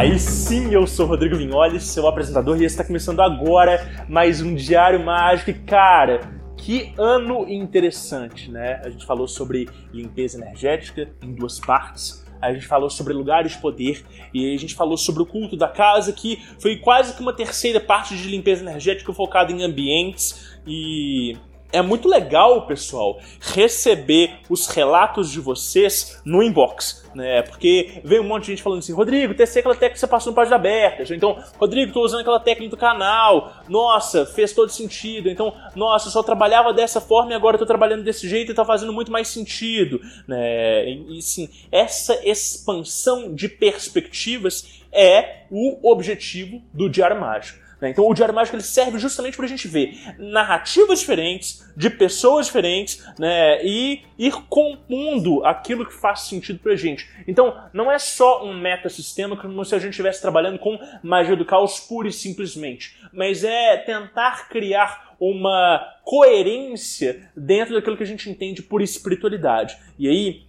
Aí sim, eu sou Rodrigo Vinholi, seu apresentador, e está começando agora mais um Diário Mágico. E cara, que ano interessante, né? A gente falou sobre limpeza energética em duas partes. A gente falou sobre lugares de poder e a gente falou sobre o culto da casa, que foi quase que uma terceira parte de limpeza energética focada em ambientes e é muito legal, pessoal, receber os relatos de vocês no inbox, né? Porque vem um monte de gente falando assim, Rodrigo, testei aquela técnica que você passou no página aberta. Então, Rodrigo, tô usando aquela técnica do canal. Nossa, fez todo sentido. Então, nossa, eu só trabalhava dessa forma e agora tô trabalhando desse jeito e tá fazendo muito mais sentido, né? E sim, essa expansão de perspectivas é o objetivo do Diário Mágico. Né? Então o Diário Mágico ele serve justamente para a gente ver narrativas diferentes, de pessoas diferentes, né? e ir compondo aquilo que faz sentido para a gente. Então não é só um metasistema como se a gente estivesse trabalhando com magia do caos pura e simplesmente, mas é tentar criar uma coerência dentro daquilo que a gente entende por espiritualidade. E aí,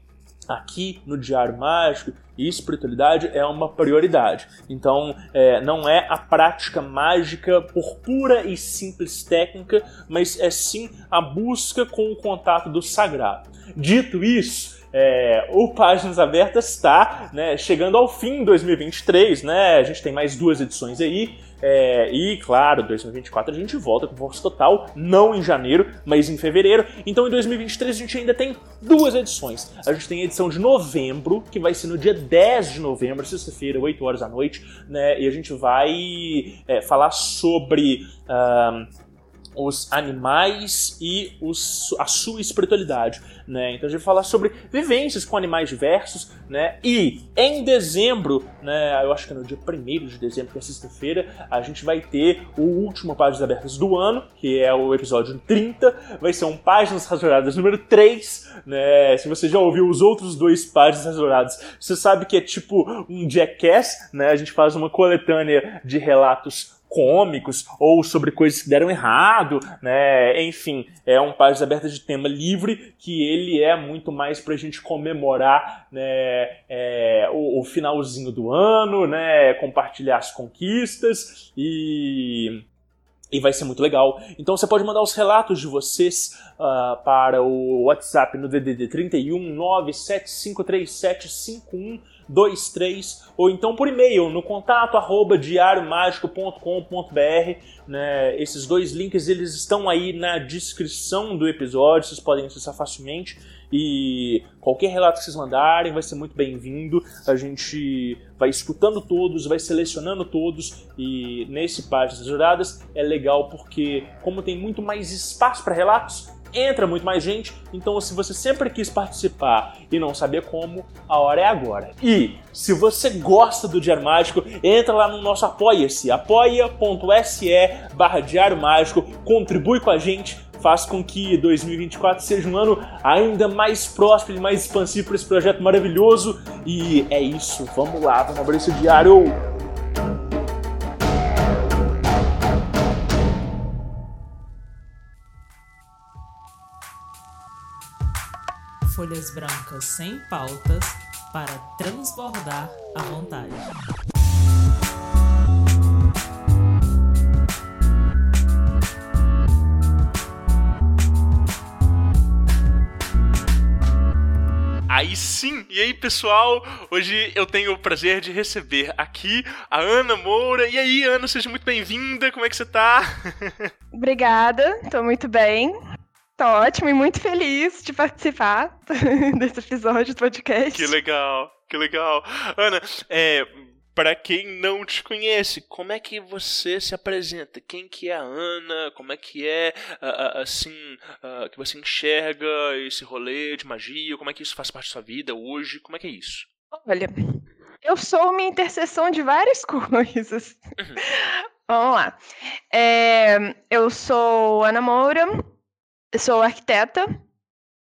aqui no Diário Mágico, e espiritualidade é uma prioridade. Então, é, não é a prática mágica por pura e simples técnica, mas é sim a busca com o contato do sagrado. Dito isso, é, o Páginas Abertas está né, chegando ao fim de 2023, né? A gente tem mais duas edições aí. É, e, claro, 2024 a gente volta com força total, não em janeiro, mas em fevereiro. Então, em 2023 a gente ainda tem duas edições. A gente tem a edição de novembro, que vai ser no dia 10 de novembro, sexta-feira, 8 horas da noite, né? E a gente vai é, falar sobre. Uh, os animais e os, a sua espiritualidade, né? Então a gente vai falar sobre vivências com animais diversos, né? E em dezembro, né? Eu acho que é no dia 1 de dezembro, que é sexta-feira, a gente vai ter o último Páginas Abertas do ano, que é o episódio 30. Vai ser um Páginas Rasuradas número 3, né? Se você já ouviu os outros dois Páginas Rasuradas, você sabe que é tipo um jackass, né? A gente faz uma coletânea de relatos cômicos ou sobre coisas que deram errado, né? Enfim, é um Páginas Abertas de tema livre que ele é muito mais pra gente comemorar né, é, o, o, finalzinho do ano, né? Compartilhar as conquistas e e vai ser muito legal. Então você pode mandar os relatos de vocês uh, para o WhatsApp no DDD 31 97537 51 23 ou então por e-mail no contato arroba diariomágico.com.br né? Esses dois links eles estão aí na descrição do episódio, vocês podem acessar facilmente e qualquer relato que vocês mandarem vai ser muito bem-vindo. A gente vai escutando todos, vai selecionando todos e nesse Páginas Juradas é legal porque como tem muito mais espaço para relatos, entra muito mais gente. Então, se você sempre quis participar e não sabia como, a hora é agora. E se você gosta do Diário Mágico, entra lá no nosso Apoia-se, apoia.se barra Diário Mágico, contribui com a gente, faz com que 2024 seja um ano ainda mais próspero e mais expansivo para esse projeto maravilhoso. E é isso, vamos lá, vamos abrir esse diário. Folhas brancas sem pautas para transbordar a vontade. Aí sim! E aí, pessoal? Hoje eu tenho o prazer de receber aqui a Ana Moura. E aí, Ana, seja muito bem-vinda. Como é que você tá? Obrigada, tô muito bem. Tô ótimo e muito feliz de participar desse episódio do podcast. Que legal, que legal. Ana, é, para quem não te conhece, como é que você se apresenta? Quem que é a Ana? Como é que é, assim, que você enxerga esse rolê de magia? Como é que isso faz parte da sua vida hoje? Como é que é isso? Olha, eu sou uma interseção de várias coisas. Uhum. Vamos lá. É, eu sou Ana Moura, sou arquiteta,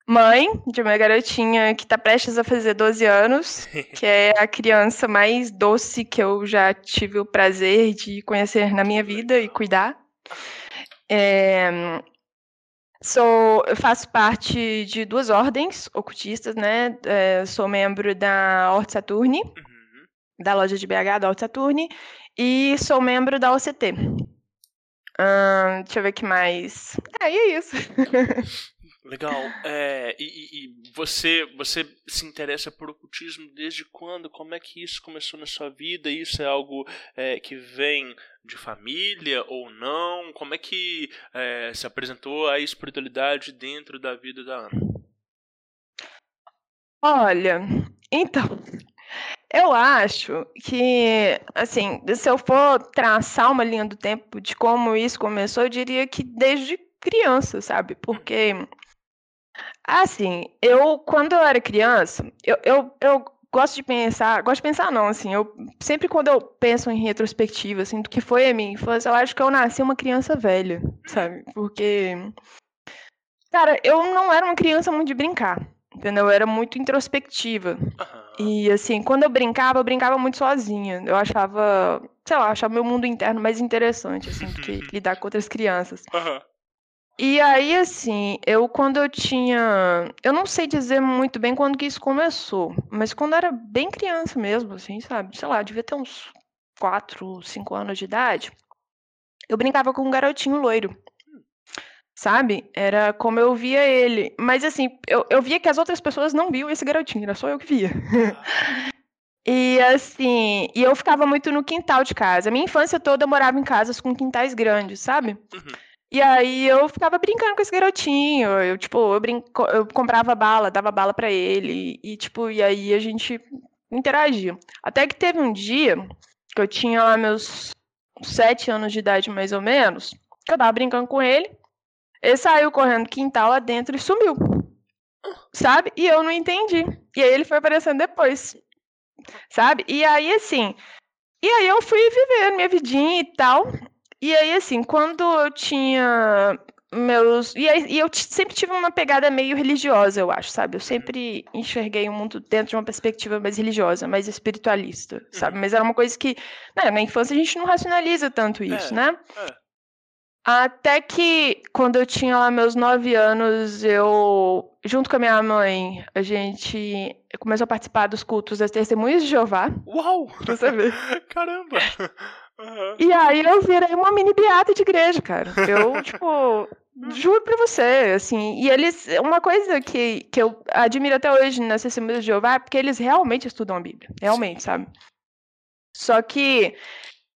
mãe de uma garotinha que está prestes a fazer 12 anos, que é a criança mais doce que eu já tive o prazer de conhecer na minha vida e cuidar. É, sou, faço parte de duas ordens ocultistas, né? É, sou membro da Horta Saturni, uhum. da loja de BH da Horta Saturni, e sou membro da OCT. Hum, deixa eu ver o que mais. É, e é isso. Legal. É, e, e, você, você se interessa por ocultismo desde quando? Como é que isso começou na sua vida? Isso é algo é, que vem de família ou não? Como é que é, se apresentou a espiritualidade dentro da vida da Ana? Olha, então, eu acho que, assim, se eu for traçar uma linha do tempo de como isso começou, eu diria que desde criança, sabe? Porque Assim, eu, quando eu era criança, eu, eu, eu gosto de pensar, gosto de pensar não, assim, eu sempre quando eu penso em retrospectiva, assim, do que foi a minha infância, eu acho que eu nasci uma criança velha, sabe? Porque, cara, eu não era uma criança muito de brincar, entendeu? Eu era muito introspectiva. E, assim, quando eu brincava, eu brincava muito sozinha. Eu achava, sei lá, achava meu mundo interno mais interessante, assim, do que lidar com outras crianças. Uhum. E aí, assim, eu quando eu tinha. Eu não sei dizer muito bem quando que isso começou, mas quando eu era bem criança mesmo, assim, sabe? Sei lá, devia ter uns 4, 5 anos de idade. Eu brincava com um garotinho loiro. Sabe? Era como eu via ele. Mas assim, eu, eu via que as outras pessoas não viam esse garotinho, era só eu que via. E assim, e eu ficava muito no quintal de casa. Minha infância toda eu morava em casas com quintais grandes, sabe? Uhum. E aí eu ficava brincando com esse garotinho. Eu, tipo, eu, brinco, eu comprava bala, dava bala para ele. E, tipo, e aí a gente interagia. Até que teve um dia que eu tinha lá meus sete anos de idade, mais ou menos, que eu tava brincando com ele. Ele saiu correndo quintal lá dentro e sumiu. Sabe? E eu não entendi. E aí ele foi aparecendo depois. Sabe? E aí, assim. E aí eu fui vivendo minha vidinha e tal. E aí, assim, quando eu tinha meus. E, aí, e eu sempre tive uma pegada meio religiosa, eu acho, sabe? Eu sempre enxerguei o mundo dentro de uma perspectiva mais religiosa, mais espiritualista, sabe? Uhum. Mas era uma coisa que, né, na infância a gente não racionaliza tanto isso, é, né? É. Até que, quando eu tinha lá meus nove anos, eu, junto com a minha mãe, a gente começou a participar dos cultos das testemunhas de Jeová. Uau! Pra você ver. Caramba! Uhum. E aí eu virei uma mini beata de igreja, cara. Eu, tipo, juro pra você, assim. E eles. Uma coisa que, que eu admiro até hoje nas Testemunhas de Jeová é porque eles realmente estudam a Bíblia. Realmente, Sim. sabe? Só que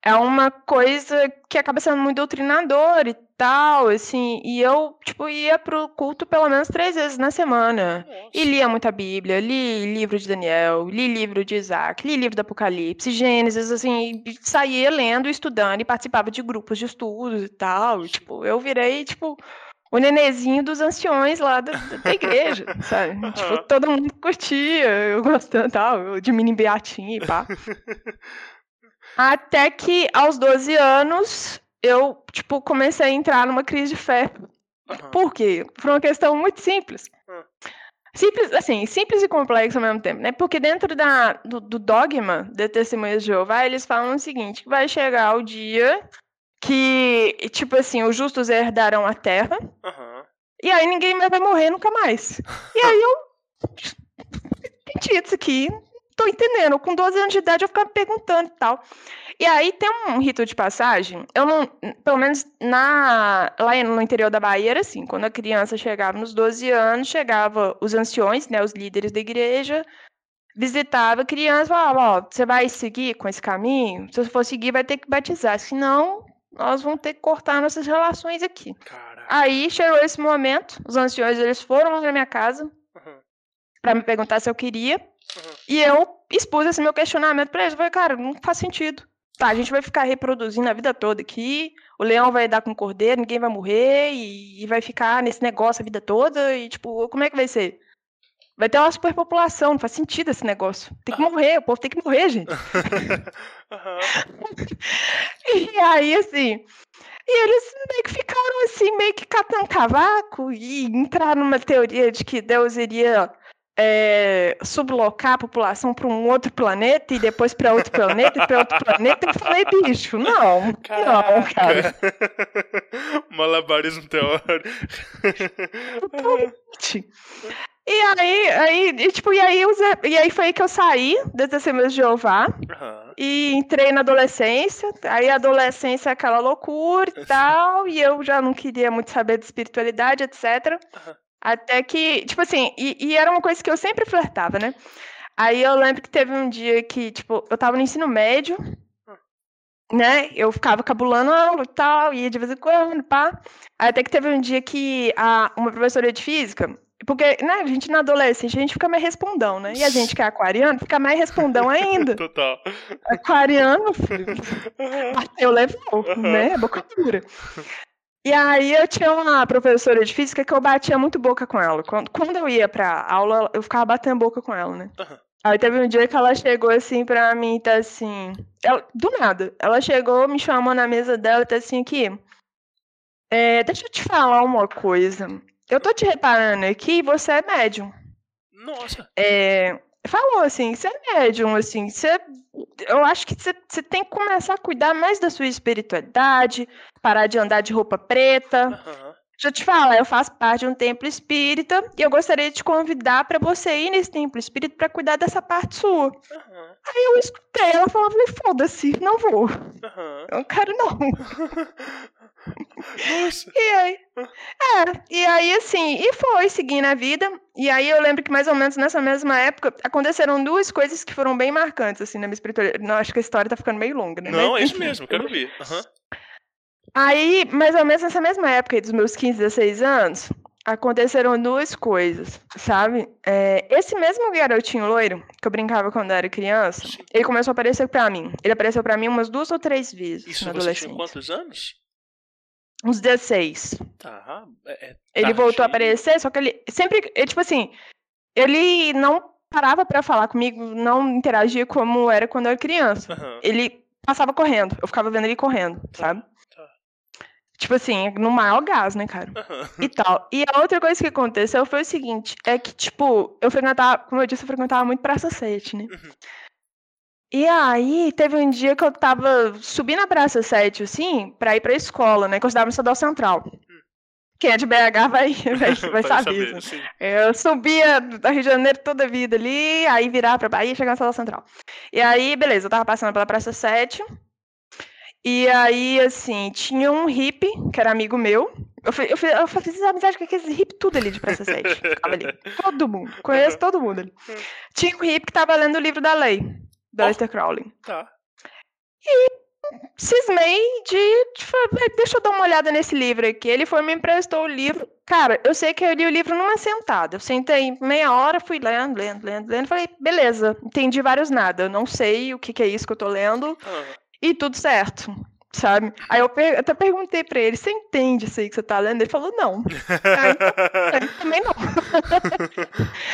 é uma coisa que acaba sendo muito doutrinador e tal, assim, e eu, tipo, ia pro culto pelo menos três vezes na semana. Nossa. E lia muita Bíblia, li livro de Daniel, li livro de Isaac, li livro do Apocalipse, Gênesis, assim, saía lendo, estudando e participava de grupos de estudos e tal. E, tipo, eu virei, tipo, o nenezinho dos anciões lá da, da igreja, sabe? Uhum. Tipo, todo mundo curtia, eu gostando tal, de mini beatinha e pá. Até que aos 12 anos eu, tipo, comecei a entrar numa crise de fé. Uhum. Por quê? Por uma questão muito simples. Uhum. Simples, assim, simples e complexo ao mesmo tempo, né? Porque dentro da, do, do dogma de Testemunhas de Jeová, eles falam o seguinte, que vai chegar o dia que, tipo assim, os justos herdarão a terra, uhum. e aí ninguém mais vai morrer nunca mais. E aí eu entendi isso aqui, tô entendendo. Com 12 anos de idade eu ficava perguntando e tal. E aí tem um rito de passagem, eu não, pelo menos na, lá no interior da Bahia era assim, quando a criança chegava nos 12 anos, chegava os anciões, né, os líderes da igreja, visitava a criança e falava, ó, você vai seguir com esse caminho? Se você for seguir, vai ter que batizar, senão nós vamos ter que cortar nossas relações aqui. Caraca. Aí chegou esse momento, os anciões eles foram na minha casa uhum. para me perguntar se eu queria. Uhum. E eu expus esse meu questionamento pra eles. Eu falei, cara, não faz sentido. Tá, a gente vai ficar reproduzindo a vida toda aqui, o leão vai dar com o cordeiro, ninguém vai morrer, e, e vai ficar nesse negócio a vida toda, e tipo, como é que vai ser? Vai ter uma superpopulação, não faz sentido esse negócio. Tem que morrer, o povo tem que morrer, gente. Aham. E aí, assim, e eles meio que ficaram assim, meio que catando cavaco e entraram numa teoria de que Deus iria é, sublocar a população para um outro planeta e depois para outro planeta e para outro planeta. Eu falei, bicho, não, não, cara. Malabarismo teórico. Totalmente. E aí, aí, e, tipo, e aí, os- e aí foi aí que eu saí das Testemunhas de Jeová Aham. e entrei na adolescência. Aí a adolescência é aquela loucura e tal, e eu já não queria muito saber de espiritualidade, etc. Aham. Até que, tipo assim, e, e era uma coisa que eu sempre flertava, né? Aí eu lembro que teve um dia que, tipo, eu tava no ensino médio, né? Eu ficava cabulando aula e tal, ia de vez em quando, pá. Aí até que teve um dia que a, uma professora de física, porque, né, a gente na adolescente, a gente fica mais respondão, né? E a gente que é aquariano fica mais respondão ainda. Total. Aquariano, filho, bateu, levou, né? Boca dura. E aí eu tinha uma professora de física que eu batia muito boca com ela. Quando, quando eu ia pra aula, eu ficava batendo boca com ela, né? Aham. Aí teve um dia que ela chegou assim pra mim e tá assim. ela- do nada. Ela chegou, me chamou na mesa dela e tá assim aqui. É, deixa eu te falar uma coisa. Eu tô te reparando aqui, você é médium. Nossa. É, falou assim, você é médium, assim, você, eu acho que você, você tem que começar a cuidar mais da sua espiritualidade, parar de andar de roupa preta. Aham. Deixa eu te falar, eu faço parte de um templo espírita e eu gostaria de te convidar para você ir nesse templo espírita para cuidar dessa parte sua. Aham. Aí eu escutei ela falando, falei, foda-se, não vou. Aham. Eu não quero não. Nossa. E aí, é, e aí assim, e foi seguindo a vida. E aí eu lembro que mais ou menos nessa mesma época aconteceram duas coisas que foram bem marcantes assim na minha espiritualidade. Não, acho que a história tá ficando meio longa, né? Não, Mas, é isso enfim. mesmo, quero ouvir. Aham. Aí, mais ou menos nessa mesma época dos meus 15, 16 anos, aconteceram duas coisas, sabe? É, esse mesmo garotinho loiro que eu brincava quando eu era criança, Sim. ele começou a aparecer pra mim. Ele apareceu pra mim umas duas ou três vezes Isso na você tinha quantos anos? Uns 16. Tá. É, é Ele voltou a aparecer, só que ele sempre, ele, tipo assim, ele não parava pra falar comigo, não interagia como era quando eu era criança. Aham. Ele passava correndo, eu ficava vendo ele correndo, sabe? Tipo assim, no maior gás, né, cara? Aham. E tal. E a outra coisa que aconteceu foi o seguinte, é que, tipo, eu frequentava, como eu disse, eu frequentava muito Praça 7, né? Uhum. E aí, teve um dia que eu tava subindo a Praça 7, assim, pra ir pra escola, né? Que eu estudava no Estadual Central. Quem é de BH vai, vai, vai saber. né? sim. Eu subia da Rio de Janeiro toda a vida ali, aí virava pra Bahia e chegava na Estadual Central. E aí, beleza, eu tava passando pela Praça 7. E aí, assim, tinha um hippie, que era amigo meu. Eu, fi- eu, fi- eu fiz amizade com aqueles hippie tudo ali de Praça 7. Ficava ali. Todo mundo. Conheço todo mundo ali. Tinha um hippie que tava lendo o livro da lei, da Ó. Lester Crowley. Tá. Cismei de, de falar, "Vai, deixa eu dar uma olhada nesse livro aqui. Ele foi e me emprestou o livro. Cara, eu sei que eu li o livro numa sentada. Eu sentei meia hora, fui lendo, lendo, lendo, lendo. Falei, beleza, entendi vários nada. Eu não sei o que, que é isso que eu tô lendo. Aham. E tudo certo, sabe? Aí eu per- até perguntei pra ele, você entende isso aí que você tá lendo? Ele falou, não. Aí, ele também não.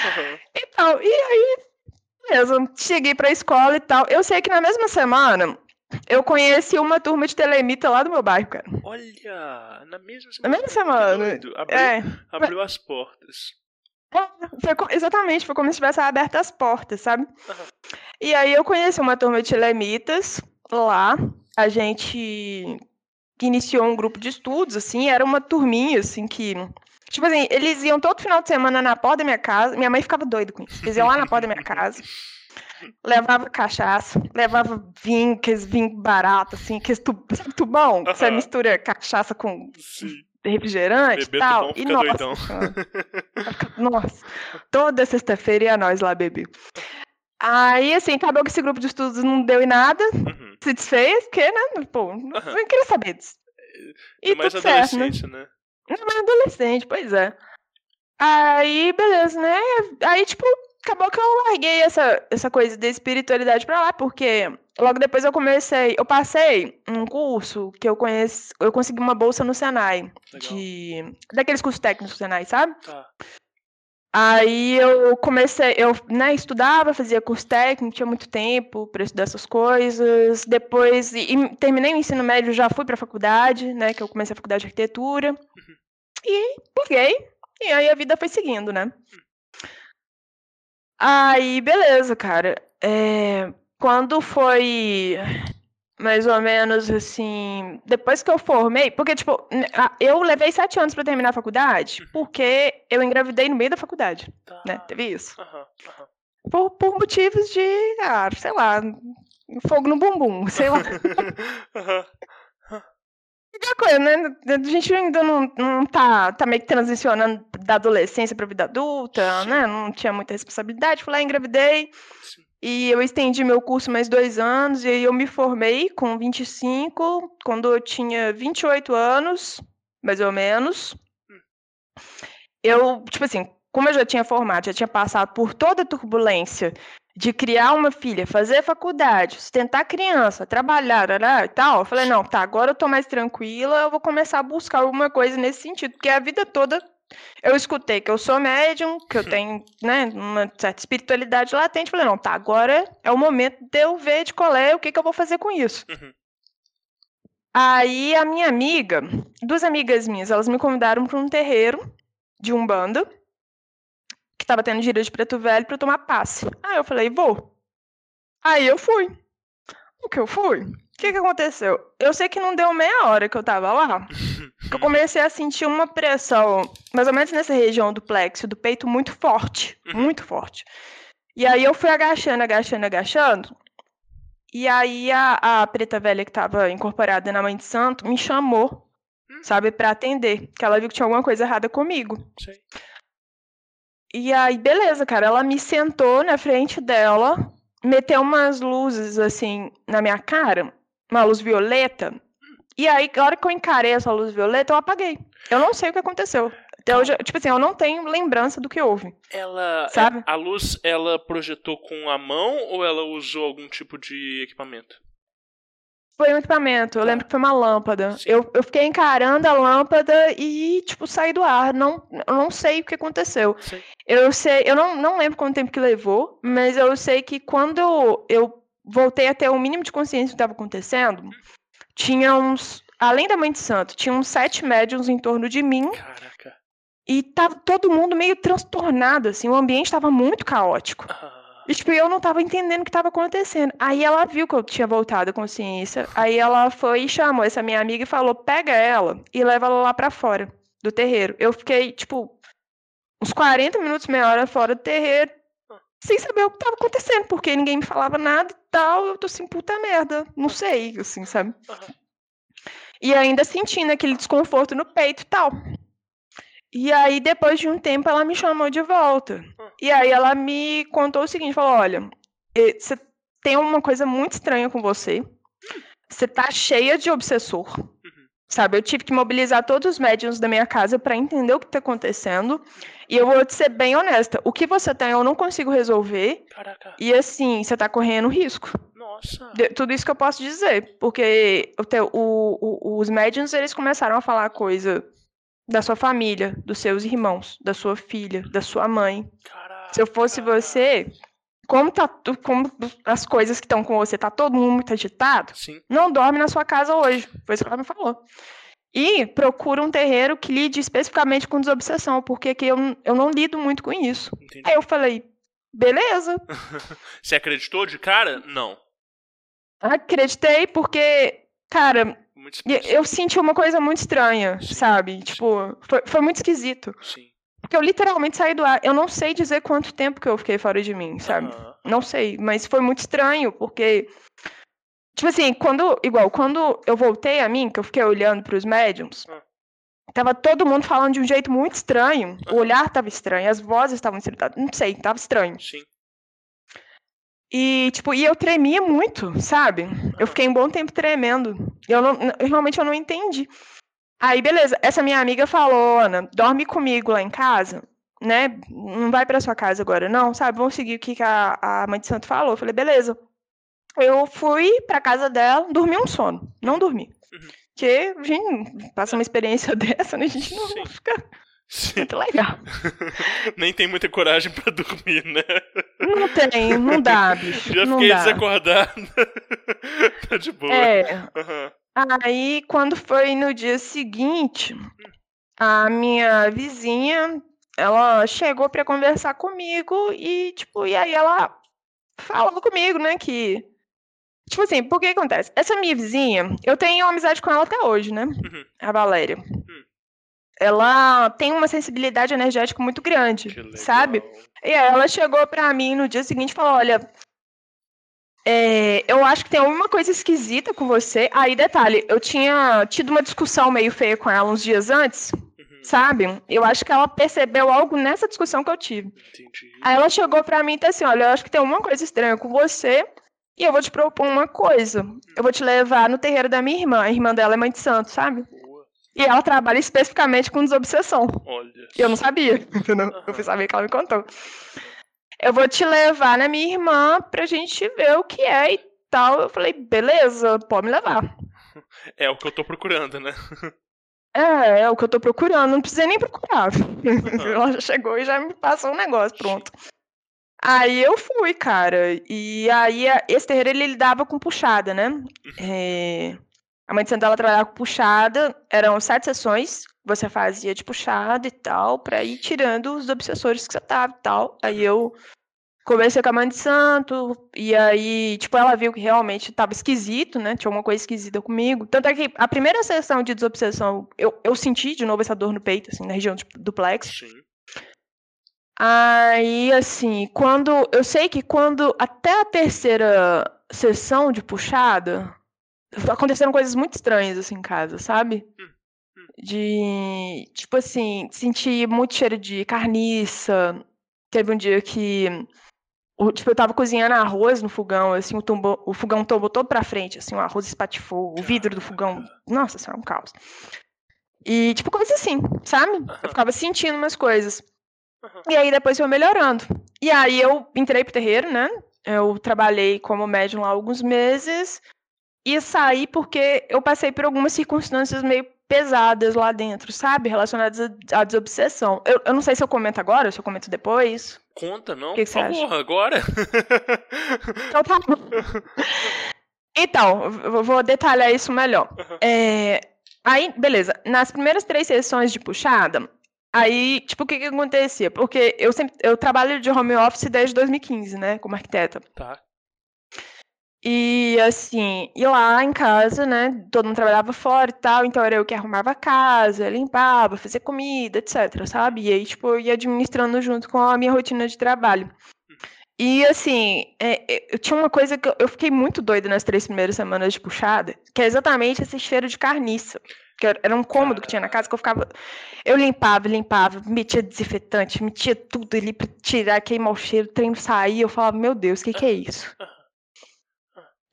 Aham. Então, e aí, beleza, cheguei pra escola e tal. Eu sei que na mesma semana eu conheci uma turma de telemita lá do meu bairro, cara. Olha, na mesma Na mesma semana. Abriu, É, abriu as portas. foi co- exatamente, foi como se tivesse aberto as portas, sabe? Aham. E aí eu conheci uma turma de telemitas lá. A gente iniciou um grupo de estudos, assim, era uma turminha, assim, que. Tipo assim, eles iam todo final de semana na porta da minha casa. Minha mãe ficava doida com isso. Eles iam lá na porta da minha casa. Levava cachaça, levava vinho, aqueles vinho barato, assim, aqueles tu, sabe tubão, que você Aham. mistura cachaça com Sim. refrigerante Beber tal. E nossa, doidão. Nossa, toda sexta-feira ia nós lá beber. Aí, assim, acabou que esse grupo de estudos não deu em nada, Uhum. Se desfez, porque, né, pô, não, queria saber disso. E É mais tudo certo, né? né? Não, mas adolescente, pois é. Aí, beleza, né? Aí, tipo, acabou que eu larguei essa, essa coisa de espiritualidade pra lá, porque logo depois eu comecei, eu passei um curso que eu conheci, eu consegui uma bolsa no Senai, Legal. de daqueles cursos técnicos do Senai, sabe? Tá. Aí eu comecei, eu né, estudava, fazia curso técnico, tinha muito tempo para estudar essas coisas. Depois, e, terminei o ensino médio, já fui para a faculdade, né, que eu comecei a faculdade de arquitetura. E peguei, e aí a vida foi seguindo, né? Aí, beleza, cara. É, quando foi mais ou menos assim, depois que eu formei, porque tipo, eu levei sete anos para terminar a faculdade, porque eu engravidei no meio da faculdade, Tá. né? Teve isso. Aham, aham. Por, por motivos de, ah, sei lá, fogo no bumbum, sei lá. Qualquer coisa, né? A gente ainda não, não tá, tá meio que transicionando da adolescência pra vida adulta, Sim. né? Não tinha muita responsabilidade. Fui lá, engravidei. Sim. E eu estendi meu curso mais dois anos. E aí eu me formei com 25, quando eu tinha 28 anos, mais ou menos. Eu, tipo assim, como eu já tinha formado, já tinha passado por toda a turbulência de criar uma filha, fazer faculdade, sustentar criança, trabalhar e tal, eu falei, não, tá, agora eu tô mais tranquila, eu vou começar a buscar alguma coisa nesse sentido, porque a vida toda eu escutei que eu sou médium, que eu tenho, né, uma certa espiritualidade latente, falei, não, tá, agora é o momento de eu ver de qual é, o que que eu vou fazer com isso. Uhum. Aí a minha amiga, duas amigas minhas, elas me convidaram para um terreiro de Umbanda, que tava tendo gira de preto velho para tomar passe. Aí eu falei, vou. Aí eu fui. O que eu fui? O que que aconteceu? Eu sei que não deu meia hora que eu tava lá, eu comecei a sentir uma pressão, mais ou menos nessa região do plexo, do peito, muito forte. Muito forte. E aí eu fui agachando, agachando, agachando. E aí a, a preta velha que tava incorporada na mãe de santo me chamou, sabe, pra atender. Que ela viu que tinha alguma coisa errada comigo. Sei. E aí, beleza, cara. Ela me sentou na frente dela, meteu umas luzes assim na minha cara, uma luz violeta. E aí, na hora que eu encarei essa luz violeta, eu apaguei. Eu não sei o que aconteceu. Até hoje, tipo assim, eu não tenho lembrança do que houve. Ela. Sabe? A luz, ela projetou com a mão ou ela usou algum tipo de equipamento? Foi um equipamento, eu Tá. lembro que foi uma lâmpada. Sim. Eu, eu fiquei encarando a lâmpada e, tipo, saí do ar. Não, eu não sei o que aconteceu. Sei. Eu sei, eu não, não lembro quanto tempo que levou, mas eu sei que quando eu voltei a ter o mínimo de consciência do que estava acontecendo, tinha uns. Além da mãe de santo, tinha uns sete médiums em torno de mim Caraca. e tava todo mundo meio transtornado, assim, o ambiente estava muito caótico. Ah, E, tipo, eu não tava entendendo o que tava acontecendo. Aí ela viu que eu tinha voltado à consciência. Aí ela foi e chamou essa minha amiga e falou: pega ela e leva ela lá pra fora do terreiro. Eu fiquei, tipo, uns 40 minutos, meia hora fora do terreiro, sem saber o que tava acontecendo, porque ninguém me falava nada e tal. Eu tô assim, puta merda. Não sei, assim, sabe? E ainda sentindo aquele desconforto no peito e tal. E aí, depois de um tempo, ela me chamou de volta. E aí ela me contou o seguinte, falou, olha, você tem uma coisa muito estranha com você. Você tá cheia de obsessor. Sabe, eu tive que mobilizar todos os médiums da minha casa para entender o que tá acontecendo. E eu vou te ser bem honesta, o que você tem eu não consigo resolver. caraca. E assim, você tá correndo risco. Nossa. De- tudo isso que eu posso dizer, porque o o- os médiums eles começaram a falar coisa da sua família, dos seus irmãos, da sua filha, da sua mãe. Caraca. Se eu fosse você, como tá tu- como as coisas que estão com você, tá todo mundo muito agitado, Sim. não dorme na sua casa hoje. Foi isso que ela me falou. E procura um terreiro que lide especificamente com desobsessão, porque aqui eu, eu não lido muito com isso. Entendi. Aí eu falei, beleza, Você acreditou de cara? Não. acreditei, porque, cara. Eu senti uma coisa muito estranha, Sim, sabe? Tipo, foi, foi muito esquisito. Sim. Porque eu literalmente saí do ar. Eu não sei dizer quanto tempo que eu fiquei fora de mim, sabe? Não sei, mas foi muito estranho, porque. Tipo assim, quando. Igual, quando eu voltei a mim, que eu fiquei olhando pros médiums, Ah. tava todo mundo falando de um jeito muito estranho. O olhar tava estranho, as vozes estavam estranhas. Não sei, tava estranho. Sim. E, tipo, e eu tremia muito, sabe? Eu fiquei um bom tempo tremendo. Eu não, realmente eu não entendi. Aí, beleza, essa minha amiga falou, Ana, dorme comigo lá em casa, né? Não vai pra sua casa agora, não, sabe? Vamos seguir o que que a, a mãe de santo falou. Eu falei, beleza. Eu fui pra casa dela, dormi um sono. Não dormi. Uhum. Porque, gente, passa uma experiência dessa, né? A gente não Sim. fica Sim. muito legal. Nem tem muita coragem pra dormir, né? Não tem, não dá, bicho. Já não fiquei dá. desacordado. tá de boa. É, Aham. Aí, quando foi no dia seguinte, a minha vizinha, ela chegou pra conversar comigo e, tipo, e aí ela falou comigo, né, que... Tipo assim, por que acontece? Essa minha vizinha, eu tenho amizade com ela até hoje, né? Uhum. A Valéria. Ela tem uma sensibilidade energética muito grande, sabe? E aí ela chegou pra mim no dia seguinte e falou: Olha, é, eu acho que tem alguma coisa esquisita com você. Aí, detalhe, eu tinha tido uma discussão meio feia com ela uns dias antes, Uhum. sabe? Eu acho que ela percebeu algo nessa discussão que eu tive. Entendi. Aí ela chegou pra mim e disse assim: Olha, eu acho que tem alguma coisa estranha com você. E eu vou te propor uma coisa. Eu vou te levar no terreiro da minha irmã. A irmã dela é mãe de santo, sabe? Boa. E ela trabalha especificamente com desobsessão. Olha. E eu não sabia, entendeu? Eu fui saber que ela me contou. Eu vou te levar na minha irmã pra gente ver o que é e tal. Eu falei, beleza, pode me levar. É o que eu tô procurando, né? É, é o que eu tô procurando, não precisei nem procurar. Ela já chegou e já me passou um negócio, pronto. Aí eu fui, cara. E aí esse terreiro ele lidava com puxada, né? É, A mãe de Santa ela trabalhava com puxada, eram sete sessões você fazia de puxada e tal, pra ir tirando os obsessores que você tava e tal. Aí eu conversei com a mãe de santo, e aí, tipo, ela viu que realmente tava esquisito, né? Tinha alguma coisa esquisita comigo. Tanto é que a primeira sessão de desobsessão, eu, eu senti de novo essa dor no peito, assim, na região de- do plexo. Sim. Aí, assim, quando. Eu sei que quando. Até a terceira sessão de puxada, aconteceram coisas muito estranhas, assim, em casa, sabe? De. Tipo assim, senti muito cheiro de carniça. Teve um dia que. o- tipo, eu tava cozinhando arroz no fogão, assim, o, o fogão tombou todo pra frente, assim, o arroz espatifou, o vidro do fogão. Nossa senhora, um caos. E, tipo, coisa assim, sabe? Eu ficava sentindo umas coisas. E aí depois foi melhorando. E aí eu entrei pro terreiro, né? Eu trabalhei como médium lá alguns meses e saí porque eu passei por algumas circunstâncias meio pesadas lá dentro, sabe? Relacionadas à desobsessão. Eu, eu não sei se eu comento agora, se eu comento depois. Conta, não? Que que Por você acha? favor, agora? Então tá bom. Então, eu vou- detalhar isso melhor. É, aí, beleza. Nas primeiras três sessões de puxada, aí, tipo, o que que acontecia? Porque eu sempre, eu trabalho de home office desde 2015, né, como arquiteta. tá. E assim, e lá em casa, né, todo mundo trabalhava fora e tal, então era eu que arrumava a casa, limpava, fazia comida, etc, sabe? E aí, tipo, eu ia administrando junto com a minha rotina de trabalho. E assim, é, é, eu tinha uma coisa que eu, eu fiquei muito doida nas três primeiras semanas de puxada, que é exatamente esse cheiro de carniça. Que era- um cômodo que tinha na casa que eu ficava. Eu limpava, limpava, metia desinfetante, metia tudo ali pra tirar aquele mau cheiro, o trem saía. Eu falava, meu Deus, o que, que é isso?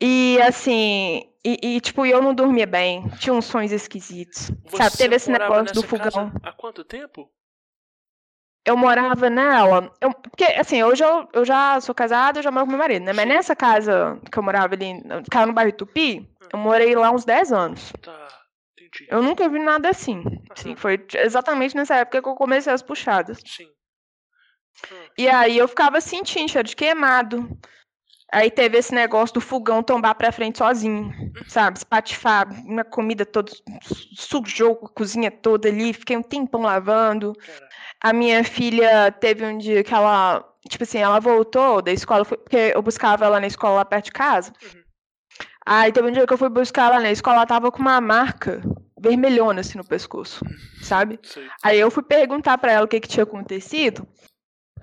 E assim, e, e, tipo, eu não dormia bem, tinha uns sonhos esquisitos. sabe, Você teve esse negócio do fogão. Há quanto tempo? Eu morava nela. eu- porque, assim, hoje eu, eu já sou casada, eu já moro com meu marido, né? Mas nessa casa que eu morava ali, ficava no bairro Tupi, eu morei lá uns 10 anos. Tá. Eu nunca vi nada assim. assim Aham. foi exatamente nessa época que eu comecei as puxadas. Sim. E aí eu ficava sentindo cheiro de queimado. Aí teve esse negócio do fogão tombar pra frente sozinho, sabe? Espatifar, minha comida toda, sujou a cozinha toda ali, fiquei um tempão lavando. A minha filha teve um dia que ela, tipo assim, ela voltou da escola, porque eu buscava ela na escola lá perto de casa. Uhum. Aí teve um dia que eu fui buscar ela na escola, ela tava com uma marca vermelhona assim no pescoço, sabe? sei. Aí eu fui perguntar pra ela o que, que tinha acontecido.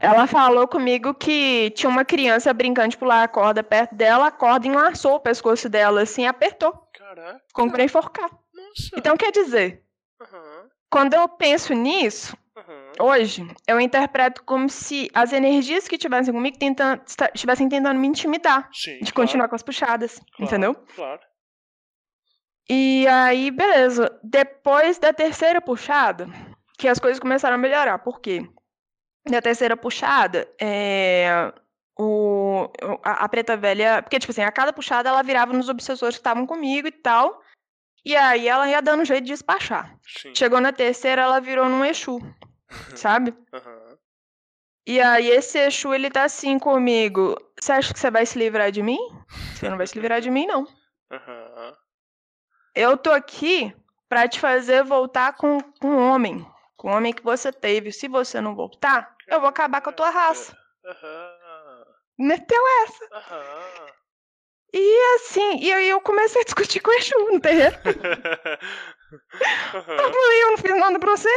Ela falou comigo que tinha uma criança brincando de pular a corda perto dela, a corda enlaçou o pescoço dela assim e apertou, Caraca. como pra enforcar. Nossa. Então quer dizer, Aham, quando eu penso nisso, aham. hoje, eu interpreto como se as energias que estivessem comigo tentando, estivessem tentando me intimidar Sim. de claro, continuar com as puxadas, claro, entendeu? Claro. E aí, beleza. Depois da terceira puxada, que as coisas começaram a melhorar. Por quê? Na terceira puxada, é, o, a, a preta velha. Porque, tipo assim, a cada puxada ela virava nos obsessores que estavam comigo e tal. E aí ela ia dando jeito de despachar. Sim. Chegou na terceira, ela virou num Exu, sabe? Aham. E aí esse Exu, ele tá assim comigo. Você acha que você vai se livrar de mim? Você não vai se livrar de mim, não. Aham. Eu tô aqui pra te fazer voltar com, com um homem. Com o homem que você teve. Se você não voltar, eu vou acabar com a tua raça. Aham. Meteu essa. Aham. E assim, e aí eu comecei a discutir com o Exu no terreiro. Eu Aham. falei, eu não fiz nada pra você.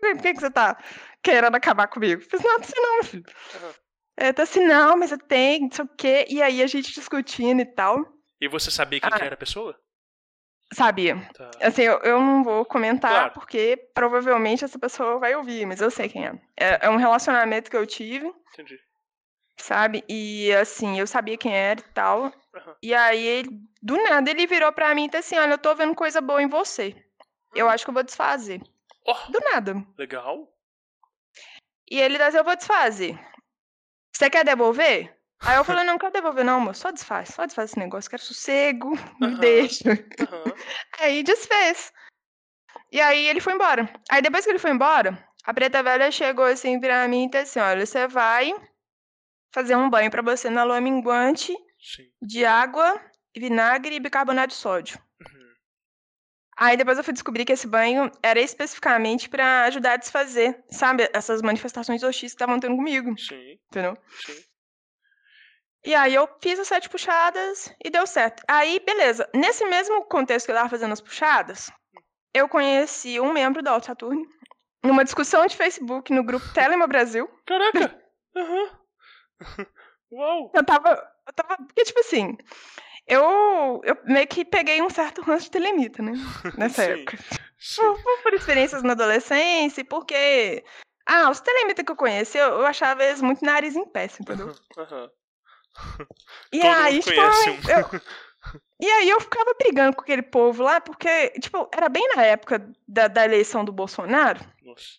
Por que, que você tá querendo acabar comigo? Fiz nada pra você não, meu filho. Aham. É, tá assim, não, mas eu tenho, não sei o quê. E aí a gente discutindo e tal. E você sabia quem Ah. que era a pessoa? Sabia. Tá. Assim, eu, eu não vou comentar Claro. porque provavelmente essa pessoa vai ouvir, mas eu sei quem é. é. É um relacionamento que eu tive, Entendi. sabe? E assim, eu sabia quem era e tal. Aham. E aí, ele- do nada, ele virou pra mim e disse assim: Olha, eu tô vendo coisa boa em você. Eu acho que eu vou desfazer. Ó, Do nada. legal. E ele disse: Eu vou desfazer. Você quer devolver? Aí eu falei: Não, não quero devolver, não, amor. Só desfaz. Só desfaz esse negócio. Quero sossego. Me Aham. deixa. Aham. Aí desfez. E aí ele foi embora. Aí depois que ele foi embora, a preta velha chegou assim pra mim e disse assim: Olha, você vai fazer um banho pra você na lua minguante Sim. de água, vinagre e bicarbonato de sódio. Uhum. Aí depois eu fui descobrir que esse banho era especificamente pra ajudar a desfazer, sabe, essas manifestações hostis que estavam tendo comigo, Sim. entendeu? Sim. E aí eu fiz as sete puxadas e deu certo. Aí, beleza. Nesse mesmo contexto que eu tava fazendo as puxadas, eu conheci um membro da Alto Saturno numa discussão de Facebook no grupo Telema Brasil. Caraca! Aham. Uau! Eu tava. Eu tava. Porque, tipo assim, eu, eu meio que peguei um certo ranço de telemita, né? Nessa Sim. época. Sim. Por, por- experiências na adolescência, porque. Ah, os telemitas que eu conheci, eu, eu achava eles muito nariz em pé, assim, entendeu? Aham. E Todo aí, tipo, eu- e aí eu ficava brigando com aquele povo lá, porque, tipo, era bem na época da, da eleição do Bolsonaro. Nossa.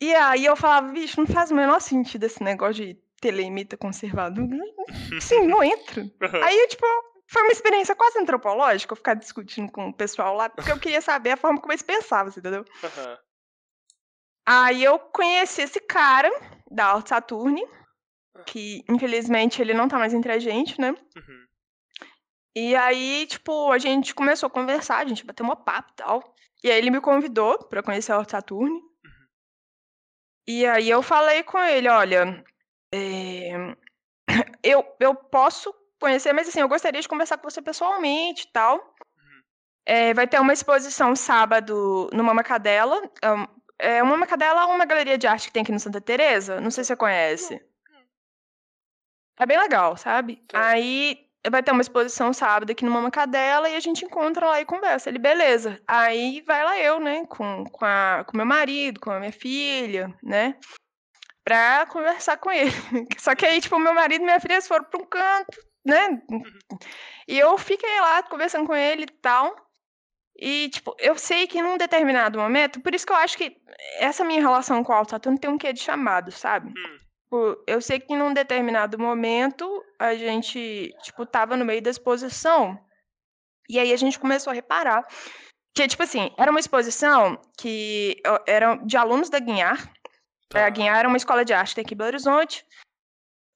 E aí eu falava, bicho, não faz o menor sentido esse negócio de telemita conservador. Sim, não entra. Aham. Aí, tipo, foi uma experiência quase antropológica eu ficar discutindo com o pessoal lá, porque eu queria saber a forma como eles pensavam, assim, entendeu? Aham. Aí eu conheci esse cara da Alto Saturne, que infelizmente ele não tá mais entre a gente, né? Uhum. E aí, tipo, a gente começou a conversar, a gente bateu uma papo e tal. E aí ele me convidou pra conhecer a Alto Saturne. E aí eu falei com ele, olha, é, eu, eu posso conhecer, mas assim, eu gostaria de conversar com você pessoalmente e tal. É, vai ter uma exposição sábado no Mama Cadela. É um- É uma Mama Cadela é uma galeria de arte que tem aqui no Santa Teresa. Não sei se você conhece. É bem legal, sabe? Tá. Aí vai ter uma exposição sábado aqui no Mama Cadela e a gente encontra lá e conversa. Ele, beleza. Aí vai lá eu, né, com, com, a, com meu marido, com a minha filha, né? Pra conversar com ele. Só que aí, tipo, meu marido e minha filha foram pra um canto, né? E eu fiquei lá conversando com ele e tal. E, tipo, eu sei que num determinado momento, por isso que eu acho que essa minha relação com o Alto Saturno tem um quê de chamado, sabe? Hum. Tipo, Eu sei que num determinado momento a gente, tipo, tava no meio da exposição. E aí a gente começou a reparar que, tipo assim, era uma exposição que era de alunos da Guinhar. Tá. A Guinhar era uma escola de arte aqui em Belo Horizonte.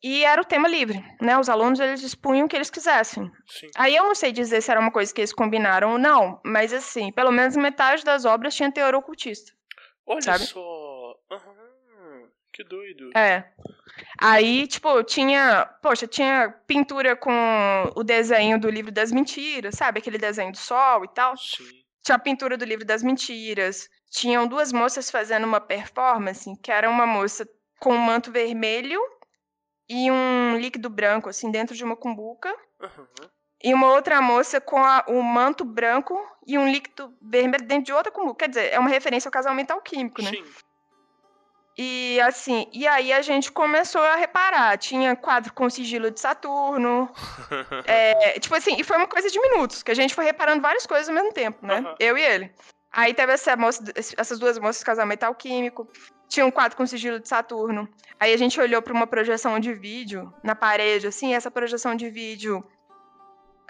E era o tema livre, né? Os alunos, eles expunham o que eles quisessem. Sim. Aí eu não sei dizer se era uma coisa que eles combinaram ou não, mas assim, pelo menos metade das obras tinha teor ocultista. Olha Sabe? só. Aham. Que doido. É. Aí, tipo, tinha. Poxa, tinha pintura com o desenho do livro das mentiras, sabe? Aquele desenho do sol e tal. Sim. Tinha a pintura do livro das mentiras. Tinham duas moças fazendo uma performance, que era uma moça com um manto vermelho e um líquido branco, assim, dentro de uma cumbuca. Aham. E uma outra moça com a- o manto branco e um líquido vermelho dentro de outra cumbuca. Quer dizer, é uma referência ao casamento alquímico, né? Sim. E assim, e aí a gente começou a reparar. Tinha quadro com sigilo de Saturno. é, tipo assim, e foi uma coisa de minutos, que a gente foi reparando várias coisas ao mesmo tempo, né? Aham. Eu e ele. Aí teve essa moça, essas duas moças de casamento alquímico. tinha um quadro com sigilo de Saturno. Aí a gente olhou para uma projeção de vídeo na parede, assim, essa projeção de vídeo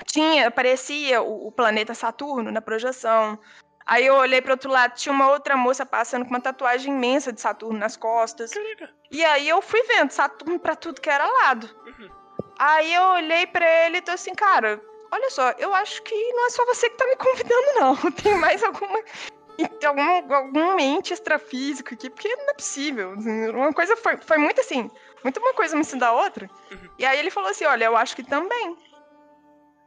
tinha, aparecia o, o planeta Saturno na projeção. Aí eu olhei para outro lado, tinha uma outra moça passando com uma tatuagem imensa de Saturno nas costas. Caraca. E aí eu fui vendo Saturno para tudo que era lado. Uhum. Aí eu olhei para ele e tô assim, cara, olha só, eu acho que não é só você que tá me convidando, não. Tem mais alguma. Algum, algum mente extrafísico aqui, porque não é possível. Uma coisa foi, foi muito assim, muito uma coisa me ensinar a outra. Uhum. E aí ele falou assim: olha, eu acho que também.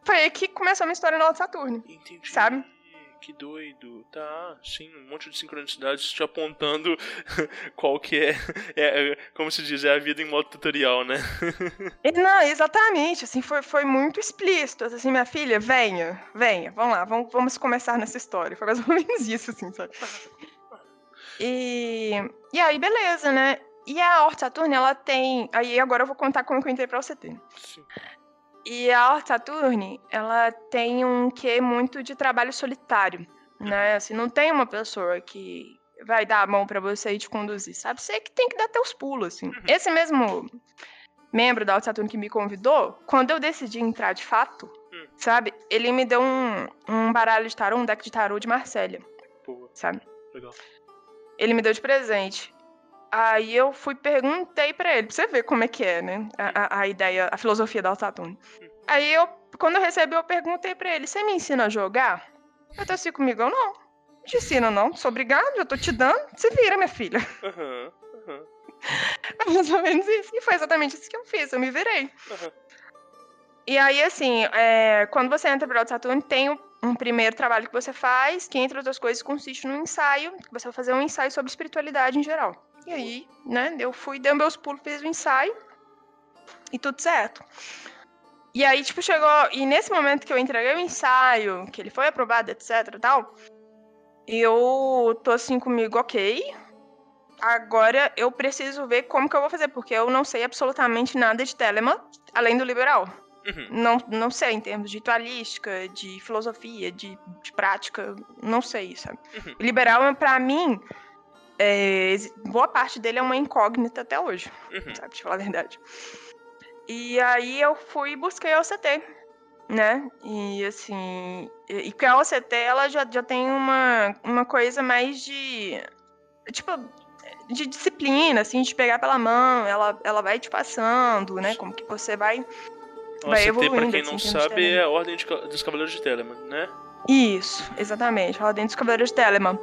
Foi aí que começou a minha história no Saturno. Entendi. Sabe? Que doido. Tá, sim, um monte de sincronicidades te apontando qual que é, é, é, como se diz, é a vida em modo tutorial, né? Não, exatamente, assim, foi, foi muito explícito, assim, minha filha, venha, venha, vamos lá, vamos, vamos começar nessa história, foi mais ou menos isso, assim, sabe? E, e aí, beleza, né? E a Horta Saturno, ela tem, aí agora eu vou contar como que eu entrei pra UCT. Sim. E a Horta Saturne, ela tem um quê muito de trabalho solitário, né? Assim, não tem uma pessoa que vai dar a mão pra você e te conduzir, sabe? Você que tem que dar teus pulos, assim. Esse mesmo membro da Horta Saturne que me convidou, quando eu decidi entrar de fato, Hum. sabe? Ele me deu um, um baralho de tarô, um deck de tarô de Marsella, Boa, sabe? legal. Ele me deu de presente. Aí eu fui perguntei pra ele, pra você ver como é que é, né? A, a- a ideia, a filosofia da Altatune. Aí eu, quando eu recebi, eu perguntei pra ele: você me ensina a jogar? Eu tô assim comigo, eu não. Não te ensino, não. Sou obrigado, eu tô te dando. Se vira, minha filha. Aham, aham, Mais ou menos isso. E foi exatamente isso que eu fiz, eu me virei. aham. E aí, assim, é, quando você entra para o Saturno, tem um, primeiro trabalho que você faz, que, entre outras coisas, consiste num ensaio, você vai fazer um ensaio sobre espiritualidade em geral. E aí, né, eu fui, dei meus pulos, fiz o ensaio, e tudo certo. E aí, tipo, chegou. E nesse momento que eu entreguei o ensaio, que ele foi aprovado, etc e tal, eu tô assim comigo, ok. Agora eu preciso ver como que eu vou fazer, porque eu não sei absolutamente nada de Telemann, além do liberal. Uhum. Não, não sei em termos de ritualística, de filosofia, de, de prática, não sei, sabe? Uhum. O liberal, pra mim, é, boa parte dele é uma incógnita até hoje, Uhum. sabe? De falar a verdade. E aí eu fui e busquei a OCT, né? E assim, e, porque a OCT, ela já, já tem uma, uma coisa mais de, tipo, de disciplina, assim, de pegar pela mão, ela, ela vai te passando, né? Como que você vai vai OCT, pra evoluindo, quem assim, não de sabe, é a Ordem de dos Cavaleiros de Telemann, né? Isso, exatamente. Ela dentro dos Cavaleiros de Telemann.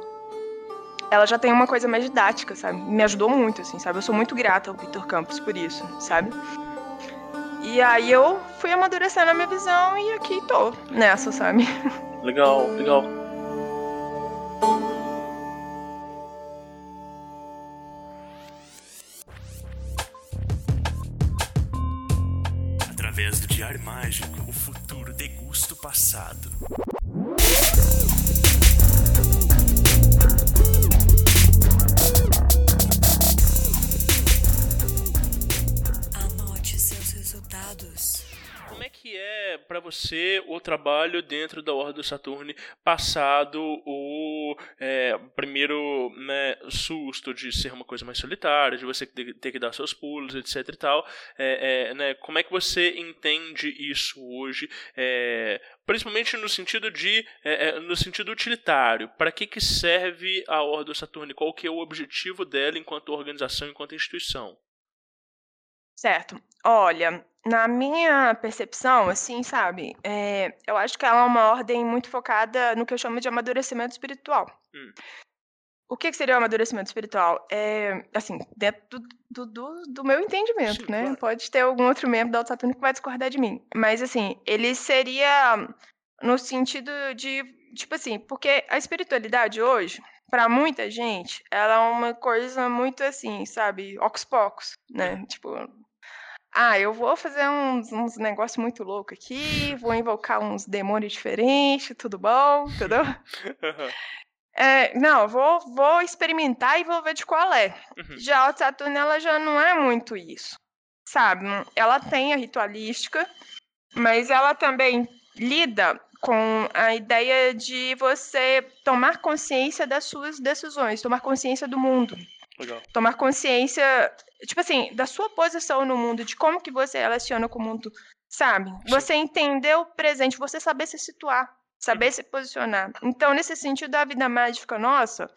Ela já tem uma coisa mais didática, sabe? Me ajudou muito, assim, sabe? Eu sou muito grata ao Victor Campos por isso, sabe? E aí eu fui amadurecendo a minha visão e aqui tô nessa, sabe? Legal, legal. Através do Diário Mágico, o futuro degusta o passado. Resultados. Como é que é pra você o trabalho dentro da Ordem do Saturne, passado o é, primeiro né, susto de ser uma coisa mais solitária, de você ter, ter que dar seus pulos, etc e tal? É, é, né, como é que você entende isso hoje? É, principalmente no sentido de é, é, no sentido utilitário. Para que, que serve a Ordem do Saturne? Qual que é o objetivo dela enquanto organização, enquanto instituição? Certo. Olha, na minha percepção, assim, sabe? é, eu acho que ela é uma ordem muito focada no que eu chamo de amadurecimento espiritual. Hum. O que, que seria o amadurecimento espiritual? É, assim, dentro do, do, do- meu entendimento, Sim, né? claro. Pode ter algum outro membro da Alto Saturno que vai discordar de mim. Mas, assim, ele seria no sentido de, tipo assim, porque a espiritualidade hoje, para muita gente, ela é uma coisa muito assim, sabe? Ocos pocos, né? Tipo, ah, eu vou fazer uns, uns negócios muito loucos aqui, vou invocar uns demônios diferentes, tudo bom, entendeu? É, não, vou, vou experimentar e vou ver de qual é. Uhum. Já a Saturno, ela já não é muito isso, sabe? Ela tem a ritualística, mas ela também lida com a ideia de você tomar consciência das suas decisões, tomar consciência do mundo, Legal. Tomar consciência, tipo assim, da sua posição no mundo, de como que você relaciona com o mundo, sabe? Você entender o presente, você saber se situar, saber se posicionar. Então, nesse sentido, a vida mágica nossa,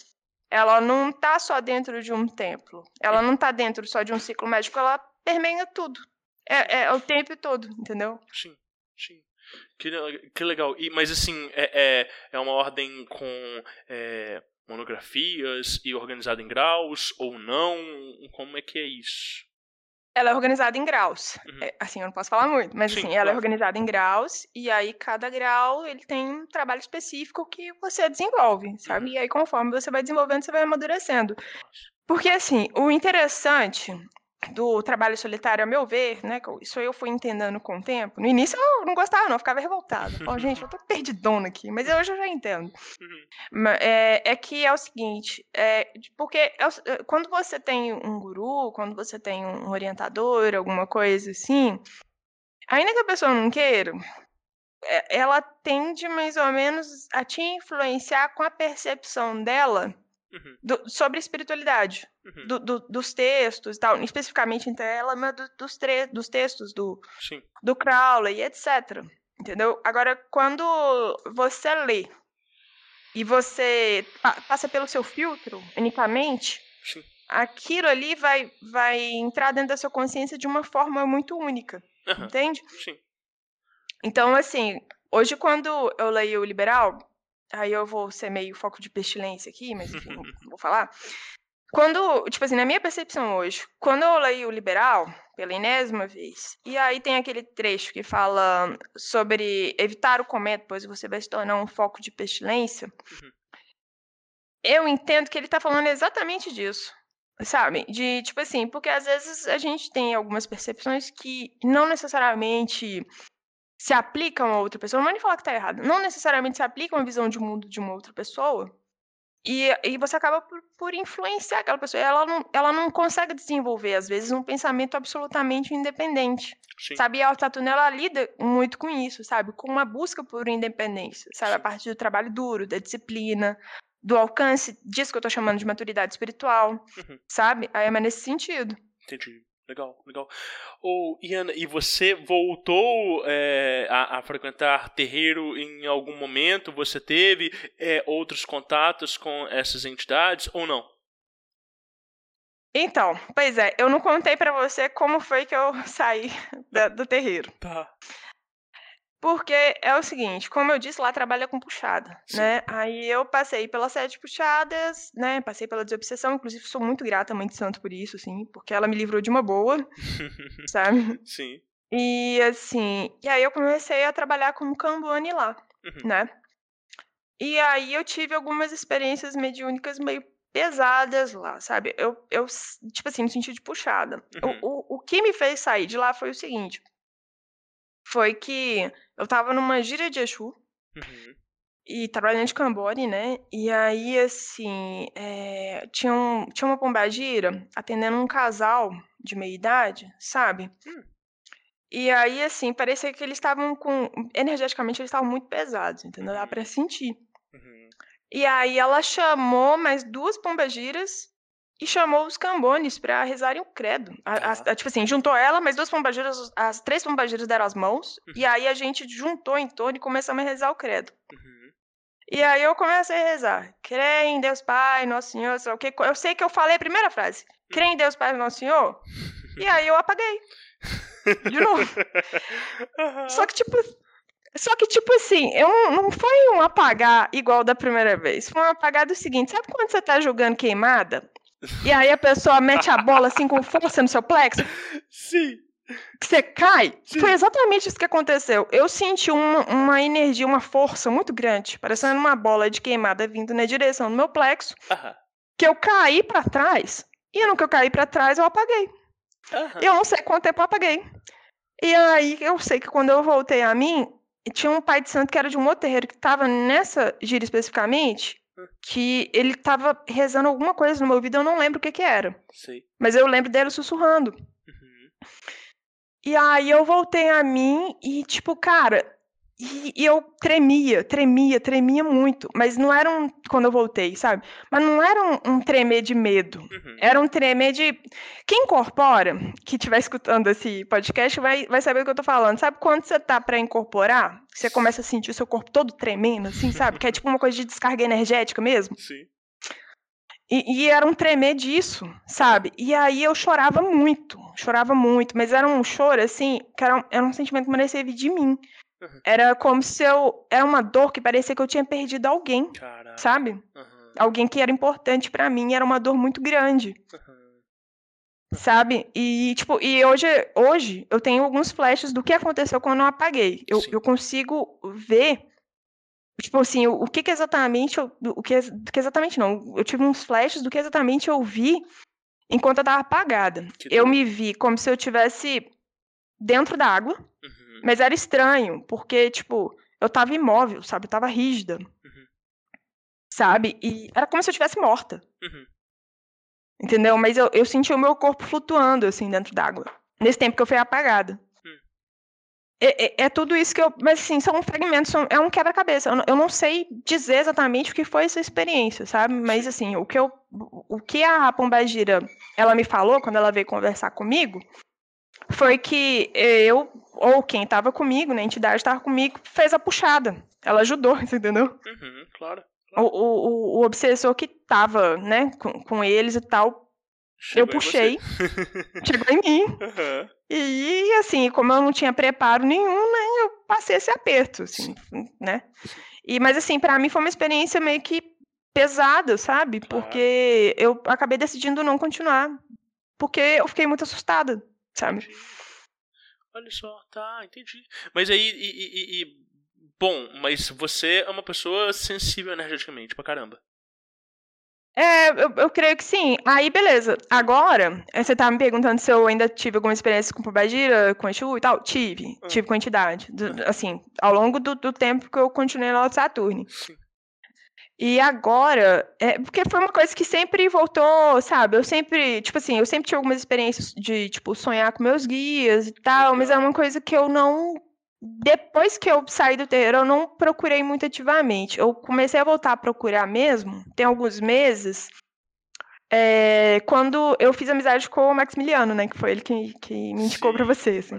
ela não tá só dentro de um templo. Ela não tá dentro só de um ciclo mágico, ela permeia tudo. É, é o tempo todo, entendeu? Sim, sim. Que, que legal. E, mas assim, é, é, é uma ordem com é, monografias e organizada em graus ou não? Como é que é isso? Ela é organizada em graus. Uhum. É, assim, eu não posso falar muito, mas Sim, assim, ela é organizada em graus, e aí cada grau ele tem um trabalho específico que você desenvolve, sabe? Uhum. E aí, conforme você vai desenvolvendo, você vai amadurecendo. Porque, assim, o interessante do trabalho solitário, a meu ver, né? Isso eu fui entendendo com o tempo. No início eu não gostava, não, eu ficava revoltada. Falava, gente, eu tô perdidona aqui, mas hoje eu já entendo. Uhum. É, é que é o seguinte, é, porque é é, quando você tem um guru, quando você tem um orientador, alguma coisa assim, ainda que a pessoa não queira, é, ela tende mais ou menos a te influenciar com a percepção dela Uhum. do- sobre espiritualidade, Uhum. do- do- dos textos e tal, especificamente entre ela, mas do- dos, tre- dos textos do, Sim. do Crowley, etc. Entendeu? Agora, quando você lê e você pa- passa pelo seu filtro unicamente, Sim. aquilo ali vai, vai entrar dentro da sua consciência de uma forma muito única, Aham. entende? Sim. Então, assim, hoje quando eu leio o Liberal, aí eu vou ser meio foco de pestilência aqui, mas enfim, vou, falar. Quando, tipo assim, na minha percepção hoje, quando eu leio o Liberal, pela enésima vez, e aí tem aquele trecho que fala sobre evitar o cometa, pois você vai se tornar um foco de pestilência, Uhum. eu entendo que ele tá falando exatamente disso. Sabe? De, tipo assim, porque às vezes a gente tem algumas percepções que não necessariamente se aplicam a outra pessoa, não vou nem falar que tá errado, não necessariamente se aplicam à visão de mundo de uma outra pessoa, e, e você acaba por, por influenciar aquela pessoa. Ela não, ela não consegue desenvolver, às vezes, um pensamento absolutamente independente. Sim. Sabe? E a Altatuna, ela lida muito com isso, sabe? Com uma busca por independência, sabe? A Sim. partir do trabalho duro, da disciplina, do alcance disso que eu tô chamando de maturidade espiritual, Uhum. sabe? Aí é mais nesse sentido. Entendi. Legal, legal. Ô, Iana, e você voltou é, a, a frequentar terreiro em algum momento? Você teve é, outros contatos com essas entidades ou não? Então, pois é, eu não contei pra você como foi que eu saí da- do terreiro. Tá. Porque é o seguinte, como eu disse, lá trabalha com puxada, Sim. né? Aí eu passei pelas sete puxadas, né? Passei pela desobsessão, inclusive sou muito grata à Mãe de Santo por isso, assim, porque ela me livrou de uma boa, sabe? Sim. E assim, e aí eu comecei a trabalhar como Cambone lá, Uhum. né? E aí eu tive algumas experiências mediúnicas meio pesadas lá, sabe? Eu, eu tipo assim, no sentido de puxada. O- Uhum. O, o que me fez sair de lá foi o seguinte. Foi que eu tava numa gira de Exu, Uhum. e trabalhando de Cambori, né? E aí, assim, eh, tinha, um, tinha uma pombagira atendendo um casal de meia idade, sabe? Hum. E aí, assim, parecia que eles estavam com. Energeticamente, eles estavam muito pesados, entendeu? Dá Uhum. pra sentir. Uhum. E aí, ela chamou mais duas pombagiras e chamou os cambones pra rezarem o credo. A- Tá. a- tipo assim, juntou ela, mais duas pombagiras, as três pombagiras deram as mãos, e Uhum. aí a gente juntou em torno e começamos a rezar o credo. Uhum. E aí eu comecei a rezar. Crê em Deus Pai, Nosso Senhor, sei o quê. Eu sei que eu falei a primeira frase. Crê em Deus Pai, Nosso Senhor. E aí eu apaguei. De novo. Só que, tipo. Só que, tipo assim, eu não, não foi um apagar igual da primeira vez. Foi um apagar do seguinte: sabe quando você tá jogando queimada? E aí a pessoa mete a bola assim com força no seu plexo? Sim. que você cai. Sim. Foi exatamente isso que aconteceu. Eu senti uma, uma energia, uma força muito grande, parecendo uma bola de queimada vindo na direção do meu plexo, Aham. que eu caí pra trás. E no que eu caí pra trás, eu apaguei. Aham. Eu não sei quanto tempo eu apaguei. E aí eu sei que quando eu voltei a mim, tinha um pai de santo que era de um outro terreiro que tava nessa gira especificamente, que ele tava rezando alguma coisa no meu ouvido, eu não lembro o que que era. Sei. Mas eu lembro dele sussurrando. Uhum. E aí eu voltei a mim e, tipo, cara, E, e eu tremia, tremia, tremia muito. Mas não era um. Quando eu voltei, sabe? Mas não era um, um tremer de medo. Uhum. Era um tremer de. Quem incorpora, que estiver escutando esse podcast, vai, vai saber o que eu tô falando. Sabe quando você tá pra incorporar? Você começa a sentir o seu corpo todo tremendo, assim, sabe? Que é tipo uma coisa de descarga energética mesmo. Sim. E, e era um tremer disso, sabe? E aí eu chorava muito, chorava muito, mas era um choro, assim, que era um, era um sentimento que parecia vir de mim. Uhum. Era como se eu. Era uma dor que parecia que eu tinha perdido alguém, Caraca. sabe? Uhum. Alguém que era importante pra mim, era uma dor muito grande, Uhum. sabe? E, tipo, e hoje, hoje eu tenho alguns flashes do que aconteceu quando eu apaguei. Eu, Sim. eu consigo ver. Tipo assim, o, o que, que exatamente eu. O que, que exatamente não. Eu tive uns flashes do que exatamente eu vi enquanto eu tava apagada. Que Eu me vi como se eu tivesse dentro da água, Uhum. Mas era estranho, porque, tipo, eu tava imóvel, sabe? Eu tava rígida. Uhum. Sabe? E era como se eu estivesse morta. Uhum. Entendeu? Mas eu, eu senti o meu corpo flutuando, assim, dentro d'água. Nesse tempo que eu fui apagada. Hum. É, é- é tudo isso que eu. Mas, assim, são fragmentos, são- é um quebra-cabeça. Eu, não- eu não sei dizer exatamente o que foi essa experiência, sabe? Mas, assim, o que eu. O que a Pombagira ela me falou quando ela veio conversar comigo foi que eu, ou quem estava comigo, né, a entidade estava comigo, fez a puxada. Ela ajudou, entendeu? Uhum. Claro. O, o, o- o obsessor que tava, né, com, com eles e tal, Chegou eu puxei, chegou em mim. Uhum. E assim, como eu não tinha preparo nenhum, né, eu passei esse aperto, assim, né? E, mas assim, pra mim foi uma experiência meio que pesada, sabe? Claro. Porque eu acabei decidindo não continuar. Porque eu fiquei muito assustada, sabe? Olha só, tá, entendi. Mas aí, e, e- e- Bom, mas você é uma pessoa sensível energeticamente pra caramba. É, eu, eu creio que sim. Aí, beleza. Agora, eh, você tá me perguntando se eu ainda tive alguma experiência com Pombagira, com Exu e tal? Tive. Ah. Tive entidade. Do- Assim, ao longo do, do tempo que eu continuei na Alto Saturne. Sim. E agora, é, porque foi uma coisa que sempre voltou, sabe? Eu sempre, tipo assim, eu sempre tive algumas experiências de, tipo, sonhar com meus guias e tal, mas é uma coisa que eu não. Depois que eu saí do terreiro, eu não procurei muito ativamente. Eu comecei a voltar a procurar mesmo, tem alguns meses, é, quando eu fiz amizade com o Maximiliano, né? Que foi ele que, que me indicou pra Sim, você. Assim.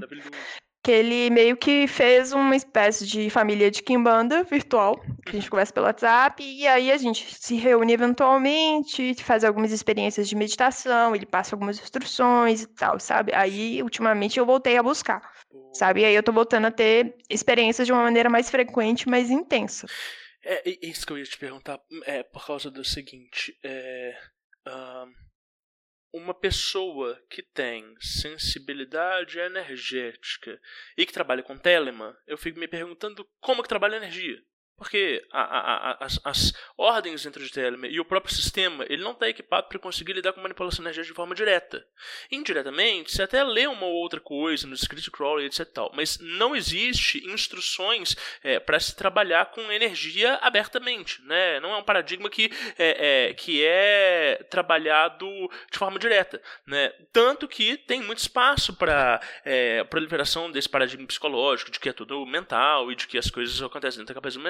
Que ele meio que fez uma espécie de família de Kimbanda virtual, que a gente conversa pelo WhatsApp, e aí a gente se reúne eventualmente, faz algumas experiências de meditação, ele passa algumas instruções e tal, sabe? Aí, ultimamente, eu voltei a buscar, sabe? E aí eu tô voltando a ter experiências de uma maneira mais frequente, mais intensa. É, isso que eu ia te perguntar é por causa do seguinte, é, ahn, uma pessoa que tem sensibilidade energética e que trabalha com Telemann, eu fico me perguntando como que trabalha energia. Porque a- a- a- as, as ordens dentro de Telemann e o próprio sistema, ele não está equipado para conseguir lidar com manipulação energética de forma direta. Indiretamente, você até lê uma ou outra coisa no script crawler, etc. Tal, mas não existe instruções para se trabalhar com energia abertamente. Né? Não é um paradigma que é, é, que é trabalhado de forma direta. Né? Tanto que tem muito espaço para é, proliferação desse paradigma psicológico, de que é tudo mental e de que as coisas acontecem dentro da cabeça do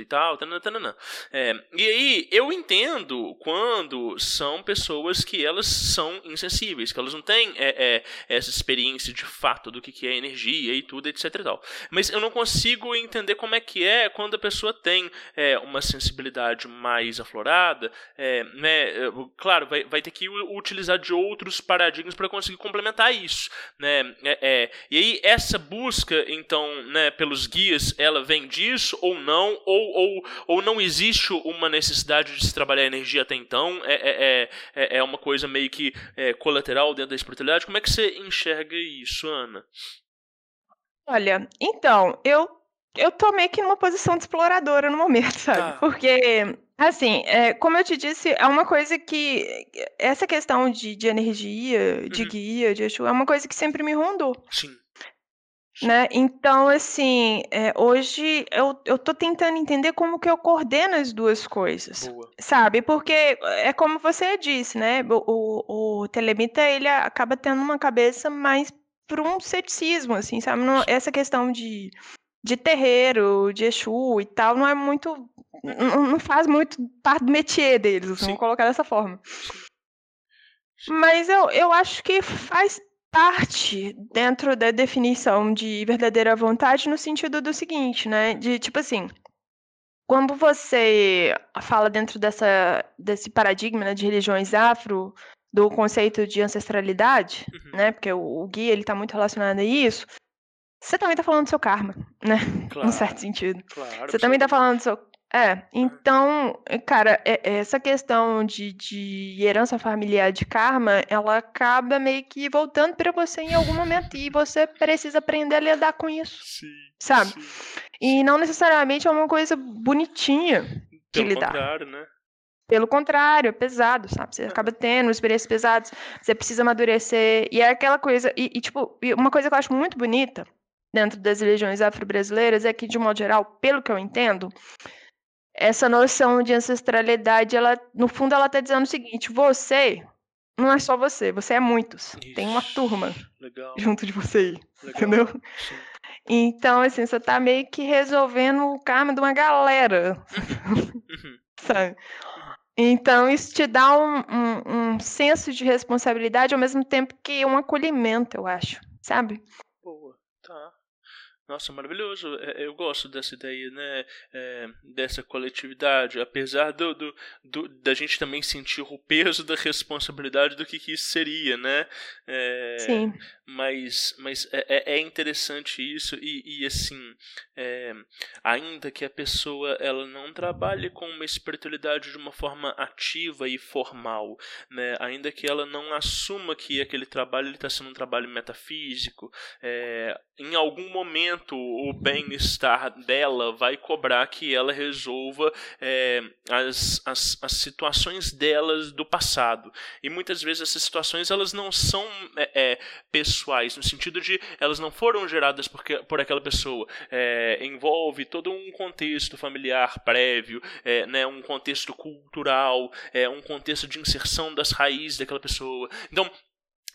e tal. Tanana. É, e aí, eu entendo quando são pessoas que elas são insensíveis, que elas não têm é, é, essa experiência de fato do que, que é energia e tudo, etc e tal. Mas eu não consigo entender como é que é quando a pessoa tem é, uma sensibilidade mais aflorada, é, né, é, claro, vai, vai ter que utilizar de outros paradigmas para conseguir complementar isso, né, e aí essa busca, então, né, pelos guias, ela vem disso ou não, ou, ou, ou não existe uma necessidade de se trabalhar a energia até então, é, é, é, é uma coisa meio que é, colateral dentro da espiritualidade, como é que você enxerga isso, Ana? Olha, então, eu, eu tô meio que numa posição de exploradora no momento, sabe? Tá. Porque, assim, é, como eu te disse, é uma coisa que. Essa questão de, de energia, de Uhum. guia, de Exu, é uma coisa que sempre me rondou. Sim. Né? Então, assim, é, hoje eu, eu tô tentando entender como que eu coordeno as duas coisas, Boa. sabe? Porque é como você disse, né? O, o, o telemita, ele acaba tendo uma cabeça mais para um ceticismo, assim, sabe? Não- essa questão de de terreiro, de Exu e tal, não é muito. Não, não faz muito parte do métier deles, vamos colocar dessa forma. Mas eu, eu acho que faz parte dentro da definição de verdadeira vontade no sentido do seguinte, né? De tipo assim, quando você fala dentro dessa, desse paradigma né, de religiões afro, do conceito de ancestralidade, uhum. né? Porque o, o guia ele está muito relacionado a isso. Você também está falando do seu karma, né? Claro, Num certo sentido. Claro, você também está falando do seu. É, então, cara, é, é, essa questão de, de herança familiar de karma, ela acaba meio que voltando para você em algum momento e você precisa aprender a lidar com isso, sim, sabe? Sim, e não necessariamente é uma coisa bonitinha de Pelo lidar. contrário, né? Pelo contrário, é pesado, sabe? Você acaba tendo experiências pesadas, você precisa amadurecer. E é aquela coisa. E, e, tipo, uma coisa que eu acho muito bonita dentro das religiões afro-brasileiras é que, de modo geral, pelo que eu entendo, essa noção de ancestralidade, ela, no fundo, ela está dizendo o seguinte: você não é só você, você é muitos. Tem uma turma legal. junto de você, legal. entendeu? Sim. Então, assim, você está meio que resolvendo o karma de uma galera. Uhum. Sabe? Então, isso te dá um, um, um, senso de responsabilidade ao mesmo tempo que um acolhimento, eu acho, sabe? Boa, tá. Nossa, maravilhoso. É, eu gosto dessa ideia, né? É, dessa coletividade. Apesar do, do, do, da gente também sentir o peso da responsabilidade do que, que isso seria, né? É, Sim. Mas, mas é, é, é interessante isso e, e assim, é, ainda que a pessoa ela não trabalhe com uma espiritualidade de uma forma ativa e formal, né? Ainda que ela não assuma que aquele trabalho está sendo um trabalho metafísico, é, em algum momento o bem-estar dela vai cobrar que ela resolva é, as, as, as situações delas do passado. E muitas vezes essas situações elas não são é, é, pessoais, no sentido de elas não foram geradas por, por aquela pessoa. É, envolve todo um contexto familiar prévio, é, né, um contexto cultural, é, um contexto de inserção das raízes daquela pessoa. Então,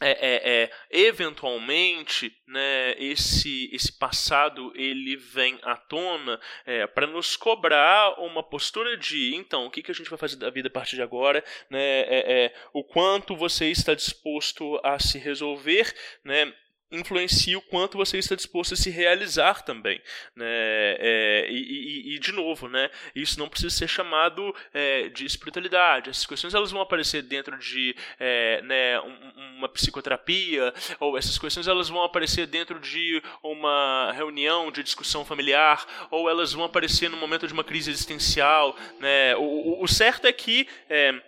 é, é, é, eventualmente né, esse, esse passado ele vem à tona é, para nos cobrar uma postura de então o que, que a gente vai fazer da vida a partir de agora né, é, é, o quanto você está disposto a se resolver né, influencia o quanto você está disposto a se realizar também, né? É, e, e, e, de novo, né? Isso não precisa ser chamado é, de espiritualidade. Essas questões elas vão aparecer dentro de é, né, um, uma psicoterapia ou essas questões elas vão aparecer dentro de uma reunião de discussão familiar ou elas vão aparecer no momento de uma crise existencial, né? O, o certo é que é,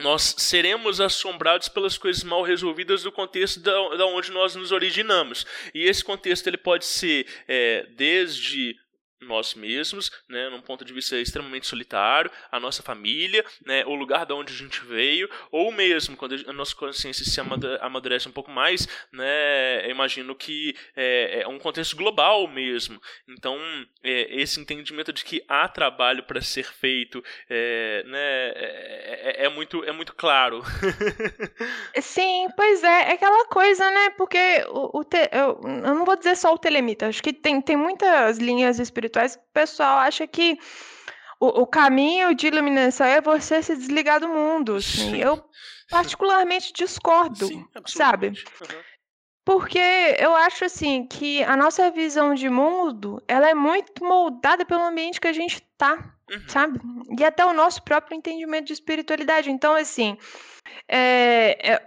nós seremos assombrados pelas coisas mal resolvidas do contexto da, da onde nós nos originamos. E esse contexto ele pode ser é, desde nós mesmos, né, num ponto de vista extremamente solitário, a nossa família, né, o lugar de onde a gente veio, ou mesmo quando a nossa consciência se amadurece um pouco mais, né, imagino que é, é um contexto global mesmo. Então, é, esse entendimento de que há trabalho para ser feito, é, né, é, é, é, muito é muito claro. Sim, pois é, é aquela coisa, né, porque o, o te, eu, eu não vou dizer só o telemita, acho que tem, tem muitas linhas espirituais espirituais, o pessoal acha que o, o caminho de iluminação é você se desligar do mundo. Assim. Eu particularmente discordo, Sim, sabe? Uhum. Porque eu acho assim que a nossa visão de mundo ela é muito moldada pelo ambiente que a gente está, uhum. sabe? E até o nosso próprio entendimento de espiritualidade. Então, assim, é, é,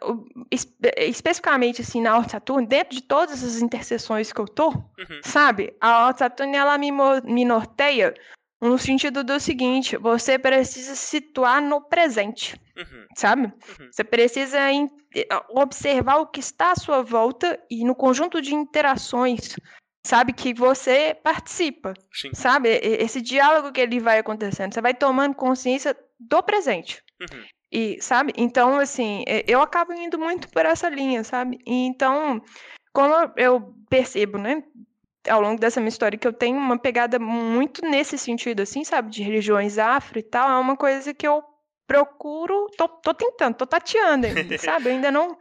especificamente assim, na Horta Saturno, dentro de todas as interseções que eu tô, uhum. sabe? A Horta Saturno ela me, me norteia no sentido do seguinte: você precisa se situar no presente, uhum. sabe? Uhum. Você precisa observar o que está à sua volta e no conjunto de interações, sabe, que você participa, Sim. sabe? Esse diálogo que ele vai acontecendo, você vai tomando consciência do presente. Uhum. E, sabe? Então, assim, eu acabo indo muito por essa linha, sabe? E, então, como eu percebo, né? Ao longo dessa minha história, que eu tenho uma pegada muito nesse sentido, assim, sabe? De religiões afro e tal, é uma coisa que eu procuro, tô, tô tentando, tô tateando ainda, sabe? Eu ainda não,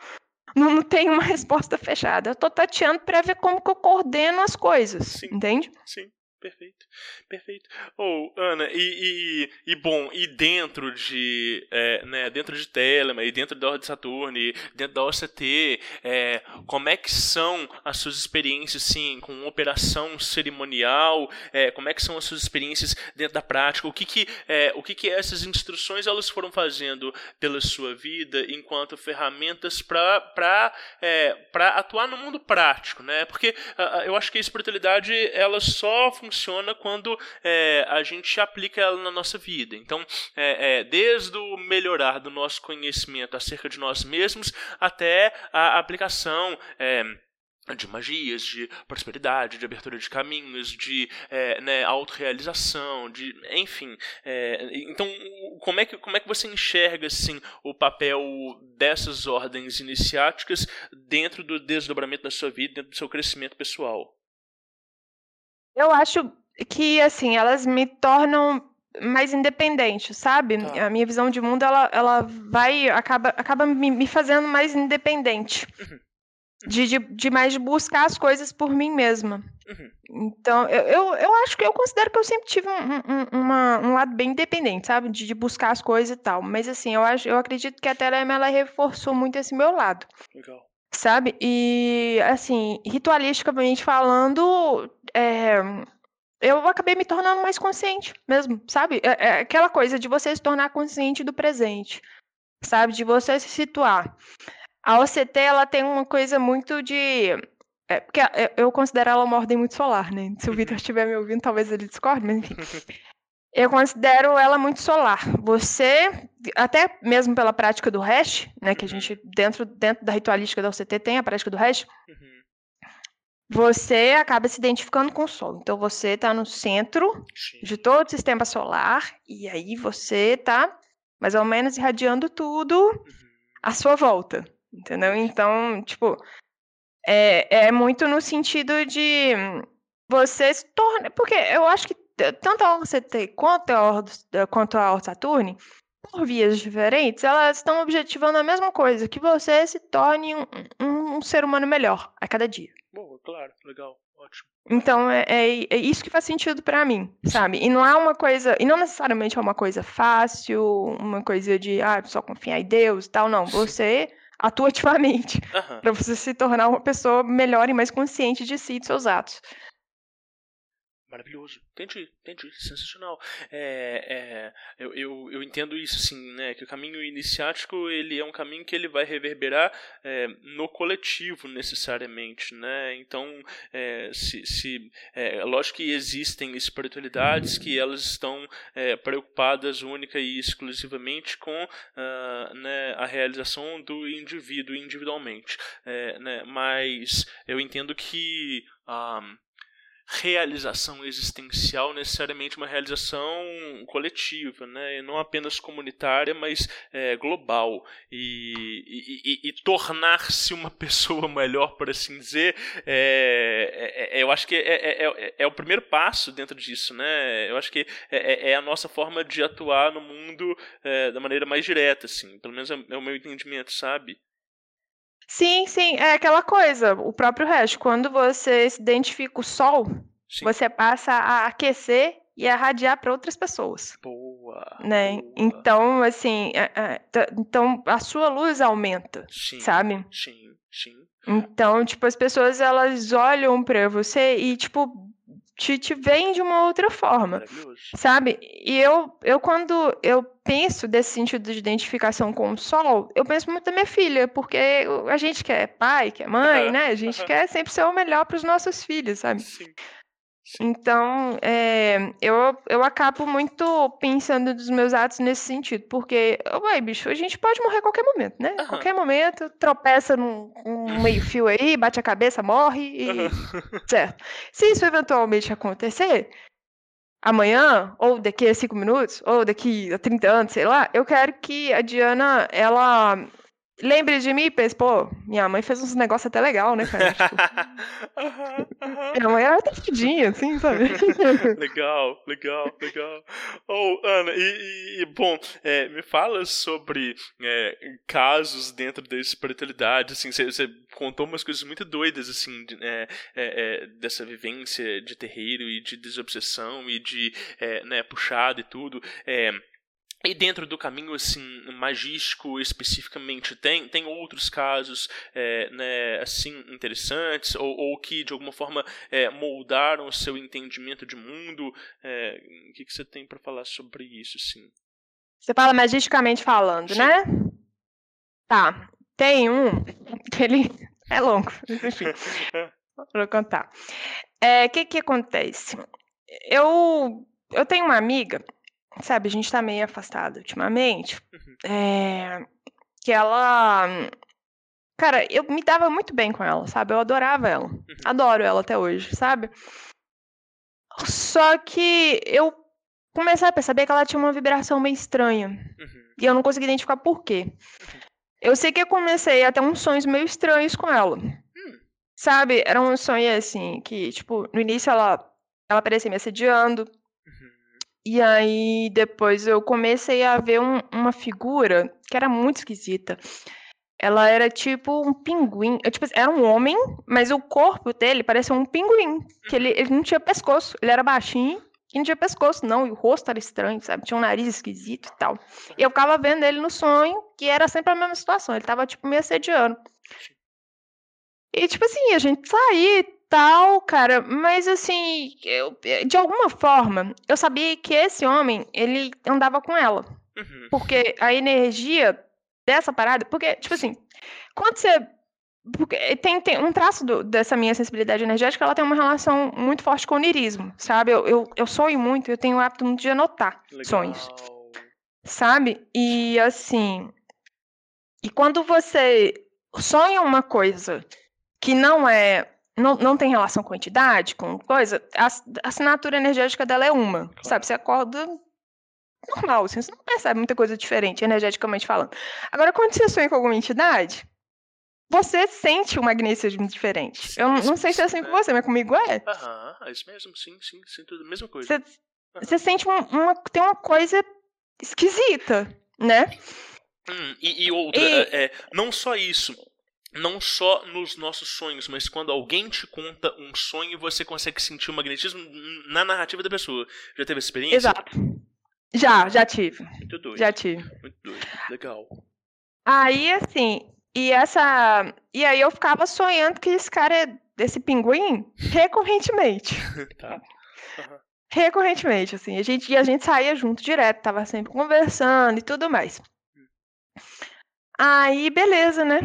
não tenho uma resposta fechada. Eu tô tateando para ver como que eu coordeno as coisas, Sim. entende? Sim. Perfeito, perfeito. Ou, oh, Ana, e, e, e, bom, e dentro de, é, né, dentro de Telema, e dentro da Ordem Saturno, e dentro da OCT, é, como é que são as suas experiências, sim, com operação cerimonial, é, como é que são as suas experiências dentro da prática, o que que, é, o que que essas instruções elas foram fazendo pela sua vida enquanto ferramentas para é, atuar no mundo prático, né, porque uh, eu acho que a espiritualidade, ela só funciona funciona quando é, a gente aplica ela na nossa vida. Então, é, é, desde o melhorar do nosso conhecimento acerca de nós mesmos até a aplicação é, de magias, de prosperidade, de abertura de caminhos, de é, né, autorrealização, de enfim. É, então, como é, que, como é que você enxerga assim, o papel dessas ordens iniciáticas dentro do desdobramento da sua vida, dentro do seu crescimento pessoal? Eu acho que, assim, elas me tornam mais independente, sabe? Tá. A minha visão de mundo, ela, ela vai, acaba, acaba me, me fazendo mais independente. Uhum. De, de, de, mais buscar as coisas por mim mesma. Uhum. Então, eu, eu, eu, acho que eu considero que eu sempre tive um, um, uma, um lado bem independente, sabe? De, de, buscar as coisas e tal. Mas assim, eu, acho, eu acredito que a Telema, ela reforçou muito esse meu lado. Legal. Sabe? E, assim, ritualisticamente falando, é, eu acabei me tornando mais consciente mesmo, sabe? É, é, aquela coisa de você se tornar consciente do presente, sabe? De você se situar. A OCT, ela tem uma coisa muito de. É, porque eu considero ela uma ordem muito solar, né? Se o Vitor estiver me ouvindo, talvez ele discorde, mas enfim. Eu considero ela muito solar. Você, até mesmo pela prática do hash, né, que a gente, dentro, dentro da ritualística da OCT, tem a prática do hash, uhum. Você acaba se identificando com o Sol. Então, você está no centro Sim. de todo o sistema solar, e aí você está mais ou menos irradiando tudo uhum. à sua volta, entendeu? Então, tipo, é, é muito no sentido de você se torna... Porque eu acho que tanto a OCT quanto a Ordo, quanto a Ordo Saturne, por vias diferentes, elas estão objetivando a mesma coisa, que você se torne um, um, um ser humano melhor a cada dia. Boa, claro, legal, ótimo. Então é, é, é isso que faz sentido para mim, sabe? E não é uma coisa, e não necessariamente é uma coisa fácil, uma coisa de ah, só confiar em Deus e tal, não. Você atua ativamente uhum. para você se tornar uma pessoa melhor e mais consciente de si e de seus atos. Maravilhoso. Entendi, entendi. Sensacional. É, é, eu, eu, eu, entendo isso, assim, né? Que o caminho iniciático, ele é um caminho que ele vai reverberar é, no coletivo, necessariamente, né? Então, é, se, se, é, lógico que existem espiritualidades que elas estão é, preocupadas única e exclusivamente com uh, né, a realização do indivíduo individualmente, é, né? Mas eu entendo que... Um, ah, realização existencial necessariamente uma realização coletiva, né? E não apenas comunitária, mas é, global. E, e, e, tornar-se uma pessoa melhor, por assim dizer, é, é, é eu acho que é, é, é, o primeiro passo dentro disso, né? Eu acho que é, a nossa forma de atuar no mundo da maneira mais direta, assim. Pelo menos é, o meu entendimento, sabe? Sim, sim, é aquela coisa, o próprio resto. Quando você se identifica o sol, sim. você passa a aquecer e a radiar para outras pessoas. Boa. Né? Boa. Então, assim, é, é, então a sua luz aumenta, sim, sabe? Sim, sim. Então, tipo, as pessoas elas olham para você e tipo te, te veem de uma outra forma, sabe? E eu, eu quando eu penso desse sentido de identificação com o sol, eu penso muito na minha filha, porque a gente que é pai, que é mãe, né? A gente quer sempre ser o melhor para os nossos filhos, sabe? Sim. Então, é, eu, eu acabo muito pensando dos meus atos nesse sentido, porque, ué, bicho, a gente pode morrer a qualquer momento, né? Uhum. Qualquer momento, tropeça num, num meio-fio aí, bate a cabeça, morre e. Uhum. Certo. Se isso eventualmente acontecer, amanhã, ou daqui a cinco minutos, ou daqui a 30 anos, sei lá, eu quero que a Diana, ela lembre de mim e pense, pô, minha mãe fez uns negócios até legal, né, cara? Tipo, minha mãe era até fedinha, assim, sabe? legal, legal, legal. Oh, bacana. E, e bom, é, me fala sobre é, casos dentro da espiritualidade. Assim, você contou umas coisas muito doidas, assim, de, é, é, é dessa vivência de terreiro e de desobsessão e de é, né, puxado e tudo. É, e dentro do caminho assim magístico especificamente tem tem outros casos é, né, assim interessantes ou, ou, que de alguma forma é, moldaram o seu entendimento de mundo? É, o que, que você tem para falar sobre isso sim você fala magisticamente falando Sim. né? Tá. Tem um que ele é longo enfim. Vou contar. O é, que que acontece? Eu eu tenho uma amiga sabe, a gente tá meio afastado ultimamente. Uhum. É, que ela. Cara, eu me dava muito bem com ela, sabe? Eu adorava ela. Uhum. Adoro ela até hoje, sabe? Só que eu comecei a perceber que ela tinha uma vibração meio estranha. Uhum. E eu não consegui identificar por quê. Uhum. Eu sei que eu comecei a ter uns sonhos meio estranhos com ela. Hum. Sabe? Era um sonho assim, que, tipo, no início ela, ela parecia me assediando. E aí depois eu comecei a ver um, uma figura que era muito esquisita. Ela era tipo um pinguim. Tipo, era um homem, mas o corpo dele parecia um pinguim. Que ele, ele não tinha pescoço. Ele era baixinho e não tinha pescoço, não. E o rosto era estranho, sabe? Tinha um nariz esquisito e tal. E eu ficava vendo ele no sonho, que era sempre a mesma situação. Ele tava, tipo, me assediando. E, tipo assim, a gente saía tal, cara, mas assim, eu, de alguma forma, eu sabia que esse homem, ele andava com ela. Uhum. Porque a energia dessa parada, porque, tipo assim, quando você. Tem, tem um traço do, dessa minha sensibilidade energética, ela tem uma relação muito forte com o onirismo, sabe? Eu, eu, eu sonho muito, eu tenho o hábito de anotar Legal. sonhos. Sabe? E assim. E quando você sonha uma coisa que não é não, não tem relação com entidade, com coisa, a, a assinatura energética dela é uma, claro. sabe? Você acorda normal, assim, você não percebe muita coisa diferente, energeticamente falando. Agora, quando você sonha com alguma entidade, você sente o magnetismo diferente. Sim, Eu não, não sei se é assim né? com você, mas comigo é. Aham, é isso mesmo, sim, sim, sinto a mesma coisa. Você, você sente uma, uma, tem uma coisa esquisita, né? Hum, e, e outra, e... É, é, não só isso, não só nos nossos sonhos, mas quando alguém te conta um sonho, você consegue sentir o magnetismo na narrativa da pessoa. Já teve essa experiência? Exato. Já, já tive. Muito doido. Já tive. Muito doido. Legal. Aí, assim, e essa. E aí eu ficava sonhando que esse cara é desse pinguim recorrentemente. tá. Uhum. Recorrentemente, assim. A gente, e a gente saía junto direto, tava sempre conversando e tudo mais. Hum. Aí, beleza, né?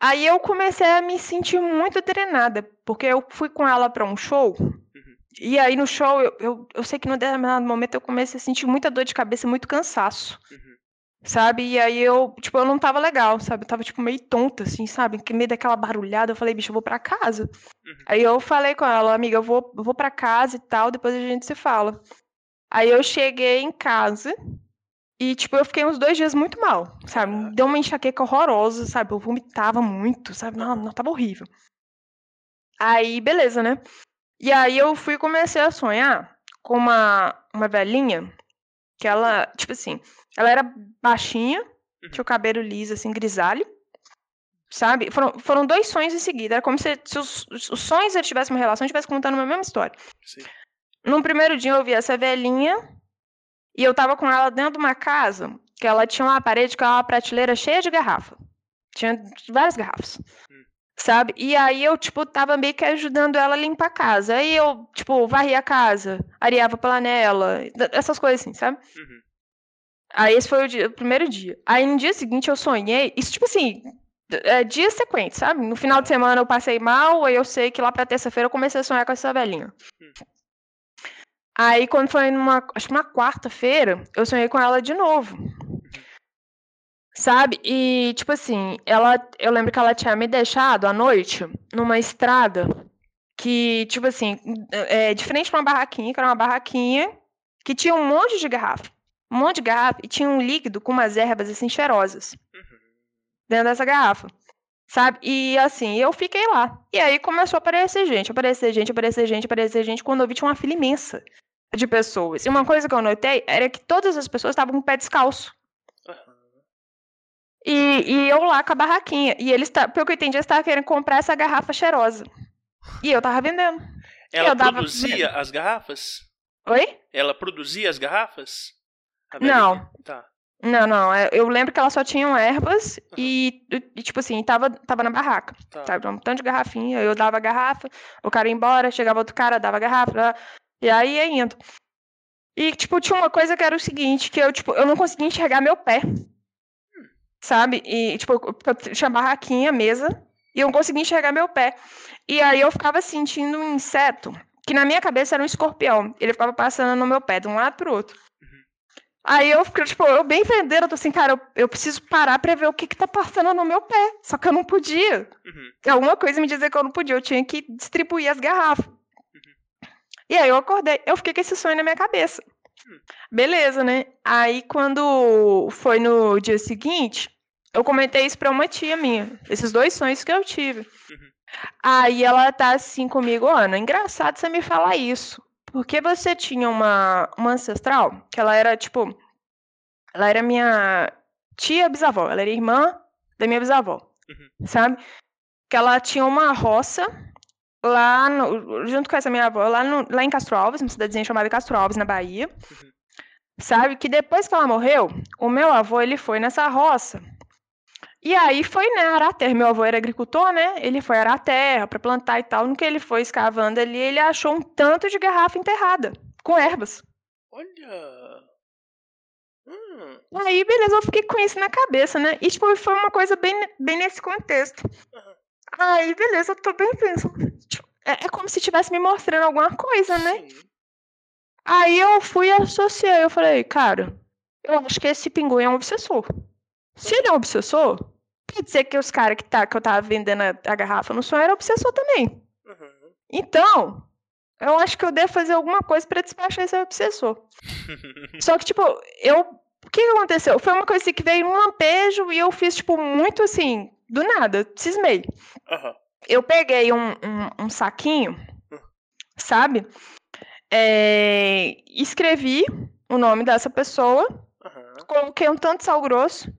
Aí eu comecei a me sentir muito drenada, porque eu fui com ela para um show. Uhum. E aí no show, eu, eu, eu, sei que no determinado momento eu comecei a sentir muita dor de cabeça, muito cansaço. Uhum. Sabe? E aí eu, tipo, eu não tava legal, sabe? Eu tava, tipo, meio tonta, assim, sabe? Que meio daquela barulhada, eu falei, bicho, eu vou pra casa. Uhum. Aí eu falei com ela, amiga, eu vou, eu vou pra casa e tal, depois a gente se fala. Aí eu cheguei em casa, e, tipo, eu fiquei uns dois dias muito mal, sabe? Me deu uma enxaqueca horrorosa, sabe? Eu vomitava muito, sabe? Não, não, tava horrível. Aí, beleza, né? E aí eu fui e comecei a sonhar com uma, uma velhinha que ela, tipo assim, ela era baixinha, uhum. tinha o cabelo liso, assim, grisalho, sabe? Foram, foram dois sonhos em seguida. Era como se, se os, os sonhos tivessem uma relação, estivessem contando uma mesma história. Sim. No primeiro dia eu vi essa velhinha e eu tava com ela dentro de uma casa que ela tinha uma parede com uma prateleira cheia de garrafa. Tinha várias garrafas. Hum. Sabe? E aí eu, tipo, tava meio que ajudando ela a limpar a casa. Aí eu, tipo, varria a casa, areava a panela, essas coisas assim, sabe? Uhum. Aí esse foi o, dia, o, primeiro dia. Aí no dia seguinte eu sonhei, isso tipo assim, é, dias sequentes, sabe? No final de semana eu passei mal, aí eu sei que lá pra terça-feira eu comecei a sonhar com essa velhinha. Hum. Aí, quando foi numa, acho que uma quarta-feira, eu sonhei com ela de novo. Sabe? E, tipo assim, ela, eu lembro que ela tinha me deixado à noite numa estrada que, tipo assim, é, de frente pra uma barraquinha, que era uma barraquinha que tinha um monte de garrafa. Um monte de garrafa e tinha um líquido com umas ervas assim cheirosas uhum. dentro dessa garrafa. Sabe? E assim, eu fiquei lá. E aí começou a aparecer gente, aparecer gente, aparecer gente, aparecer gente. Quando eu vi, tinha uma fila imensa de pessoas. E uma coisa que eu notei era que todas as pessoas estavam com o pé descalço. Aham. E, e eu lá com a barraquinha. E eles, pelo que eu entendi, eles estavam querendo comprar essa garrafa cheirosa. E eu tava vendendo. Ela produzia as garrafas? Oi? Ela produzia as garrafas? Não. Tá. Não, não. é- Eu lembro que elas só tinham ervas e, e, tipo assim, tava, tava na barraca. Tá. Sabe? Um tanto de garrafinha. Eu dava a garrafa, o cara ia embora, chegava outro cara, dava a garrafa. E aí ia indo. E, tipo, tinha uma coisa que era o seguinte, que eu, tipo, eu não conseguia enxergar meu pé. Sabe? E, tipo, eu- tinha barraquinha, mesa, e eu não conseguia enxergar meu pé. E aí eu ficava sentindo um inseto, que na minha cabeça era um escorpião. Ele ficava passando no meu pé, de um lado pro outro. Aí eu fico, tipo, eu bem vendendo, eu tô assim, cara, eu, eu preciso parar pra ver o que que tá passando no meu pé. Só que eu não podia. Uhum. Alguma coisa me dizia que eu não podia, eu tinha que distribuir as garrafas. E aí eu acordei, eu fiquei com esse sonho na minha cabeça. Beleza, né? Aí quando foi no dia seguinte, eu comentei isso pra uma tia minha, esses dois sonhos que eu tive. Uhum. Aí ela tá assim comigo, Ana, engraçado você me falar isso. Porque você tinha uma, uma ancestral, que ela era tipo. Ela era minha tia bisavó, ela era irmã da minha bisavó, sabe? Que ela tinha uma roça lá, no- junto com essa minha avó, lá, no- lá em Castro Alves, uma cidadezinha chamada Castro Alves, na Bahia. Sabe? Que depois que ela morreu, o meu avô, ele foi nessa roça. E aí foi, né, arar a terra. Meu avô era agricultor, né? Ele foi arar a terra pra plantar e tal. No que ele foi escavando ali, ele achou um tanto de garrafa enterrada, com ervas. Olha. Hum. Aí, beleza, eu fiquei com isso na cabeça, né? E, tipo, foi uma coisa bem, bem nesse contexto. Aí, beleza, eu tô bem pensando. Tipo, É, é como se estivesse me mostrando alguma coisa, né? Sim. Aí eu fui e associei. Eu falei, cara, eu acho que esse pinguim é um obsessor. Se ele é um obsessor, quer dizer que os caras que, tá, que eu tava vendendo a, a garrafa no sonho eram obsessor também. Uhum. Então, eu acho que eu devo fazer alguma coisa pra despachar esse obsessor. Só que, tipo, eu. O que que aconteceu? Foi uma coisa assim que veio um lampejo e eu fiz, tipo, muito assim, do nada, cismei. Aham. Eu peguei um, um, um saquinho, sabe? É, escrevi o nome dessa pessoa, Aham. coloquei um tanto de sal grosso,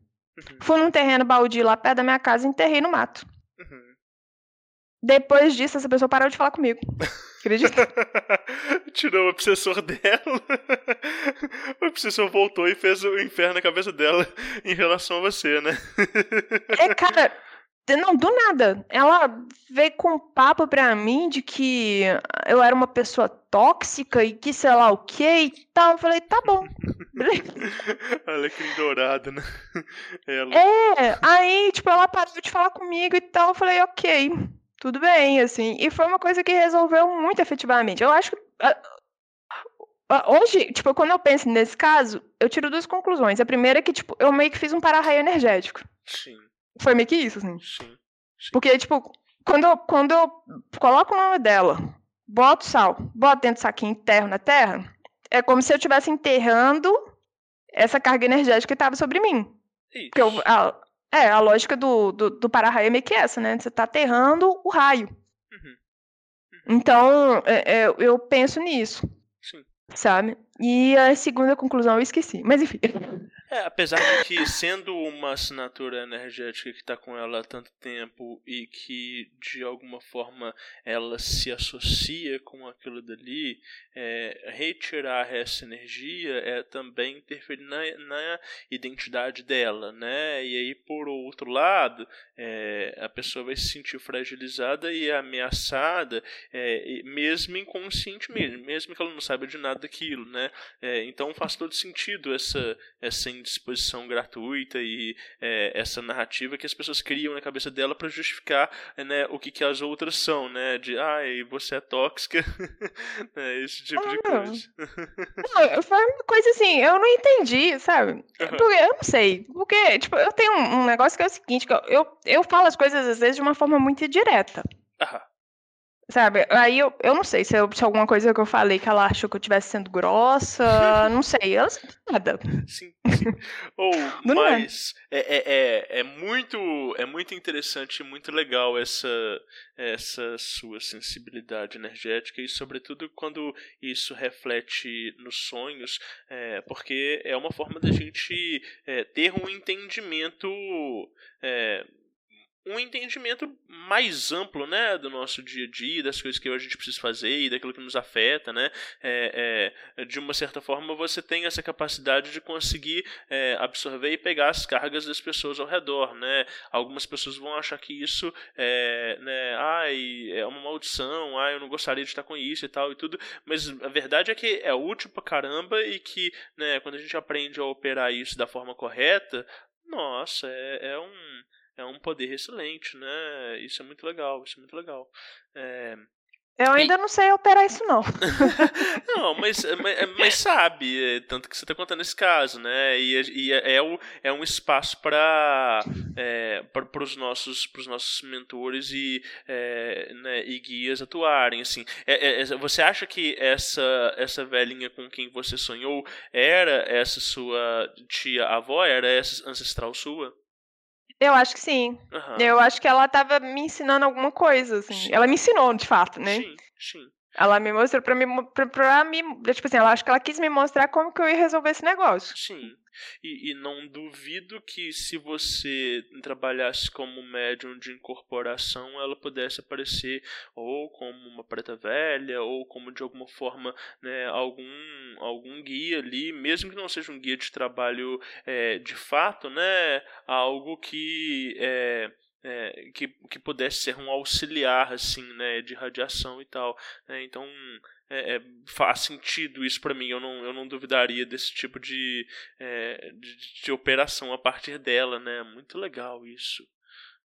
fui num terreno baldio lá perto da minha casa e enterrei no mato. Uhum. Depois disso, essa pessoa parou de falar comigo. Acredita? Tirou o obsessor dela. o obsessor voltou e fez o inferno na cabeça dela em relação a você, né? É, cara, não, do nada. Ela veio com um papo pra mim de que eu era uma pessoa tóxica e que sei lá o que e tal. Eu falei, tá bom. beleza. Alecrim dourado, né? Ela. É, aí, tipo, ela parou de falar comigo e tal. Eu falei, ok, tudo bem, assim. E foi uma coisa que resolveu muito efetivamente. Eu acho que. Hoje, tipo, quando eu penso nesse caso, eu tiro duas conclusões. A primeira é que, tipo, eu meio que fiz um para-raio energético. Sim, Foi meio que isso, assim. sim. Porque, tipo, quando eu, quando eu coloco o nome dela, boto sal, boto dentro do saquinho enterro na terra, é como se eu estivesse enterrando essa carga energética que estava sobre mim. Isso. Porque eu- a, é, a lógica do, do, do para-raio é meio que essa, né? Você tá aterrando o raio. Uhum. Então, é, é, eu penso nisso, Sim. sabe? E a segunda conclusão eu esqueci. Mas enfim. É, apesar de que sendo uma assinatura energética que está com ela há tanto tempo e que de alguma forma ela se associa com aquilo dali, é, retirar essa energia é também interferir na, na identidade dela, né? E aí por outro lado, é, a pessoa vai se sentir fragilizada e ameaçada, é, mesmo inconscientemente, mesmo que ela não saiba de nada daquilo, né? É, então faz todo sentido essa essa indisposição gratuita e é, essa narrativa que as pessoas criam na cabeça dela para justificar né, o que, que as outras são, né? De ai, você é tóxica, né, esse tipo de Ah, coisa. Não, foi uma coisa assim, eu não entendi, sabe? Aham. Porque eu não sei. Porque, tipo, eu tenho um, negócio que é o seguinte, eu, eu, eu falo as coisas às vezes de uma forma muito direta. Ah, Sabe? Aí eu, eu não sei se, eu, se alguma coisa que eu falei que ela achou que eu estivesse sendo grossa, não sei. Ela nada. Sim, sim. Ou, é. mas é, é, é, é muito é muito interessante e muito legal essa essa sua sensibilidade energética e sobretudo quando isso reflete nos sonhos, é, porque é uma forma da gente é, ter um entendimento é, um entendimento mais amplo, né, do nosso dia a dia, das coisas que a gente precisa fazer e daquilo que nos afeta, né, é, é, de uma certa forma você tem essa capacidade de conseguir é, absorver e pegar as cargas das pessoas ao redor, né, algumas pessoas vão achar que isso é, né, ai, é uma maldição, ai, eu não gostaria de estar com isso e tal e tudo, mas a verdade é que é útil pra caramba e que, né, quando a gente aprende a operar isso da forma correta, nossa, é, é um é um poder excelente, né? Isso é muito legal, isso é muito legal. É... Eu ainda não sei operar isso, não. não, mas, mas, mas, sabe, é, tanto que você está contando esse caso, né? E, e é, é, o, é um espaço para é, para os nossos, pros nossos mentores e, é, né, e guias atuarem. Assim. É, é, você acha que essa, essa velhinha com quem você sonhou era essa sua tia-avó? Era essa ancestral sua? Eu acho que sim. Aham. Eu acho que ela tava me ensinando alguma coisa, assim. Sim. Ela me ensinou, de fato, né? Sim, sim. Ela me mostrou pra me, pra, pra me. Tipo assim, ela acho que ela quis me mostrar como que eu ia resolver esse negócio. Sim. E, e não duvido que se você trabalhasse como médium de incorporação, ela pudesse aparecer ou como uma preta velha, ou como de alguma forma né, algum, algum guia ali, mesmo que não seja um guia de trabalho é, de fato, né? Algo que. É, é, que, que pudesse ser um auxiliar assim né de radiação e tal né? então é, é, faz sentido isso para mim eu não, eu não duvidaria desse tipo de, é, de, de operação a partir dela né muito legal isso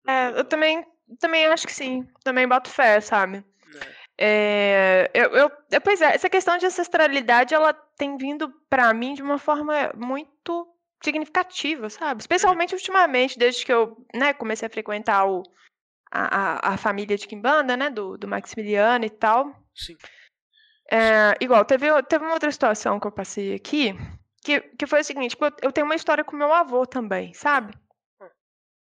É, eu também, também acho que sim. Também boto fé, sabe? É. É, eu, eu, é, pois é, essa questão de ancestralidade, ela tem vindo pra mim de uma forma muito significativa, sabe? Especialmente ultimamente, desde que eu né, comecei a frequentar o, a, a, a família de Kimbanda, né? Do, do Maximiliano e tal. sim É, igual, teve, teve uma outra situação que eu passei aqui, que, que foi o seguinte, tipo, eu, tenho uma história com meu avô também, sabe?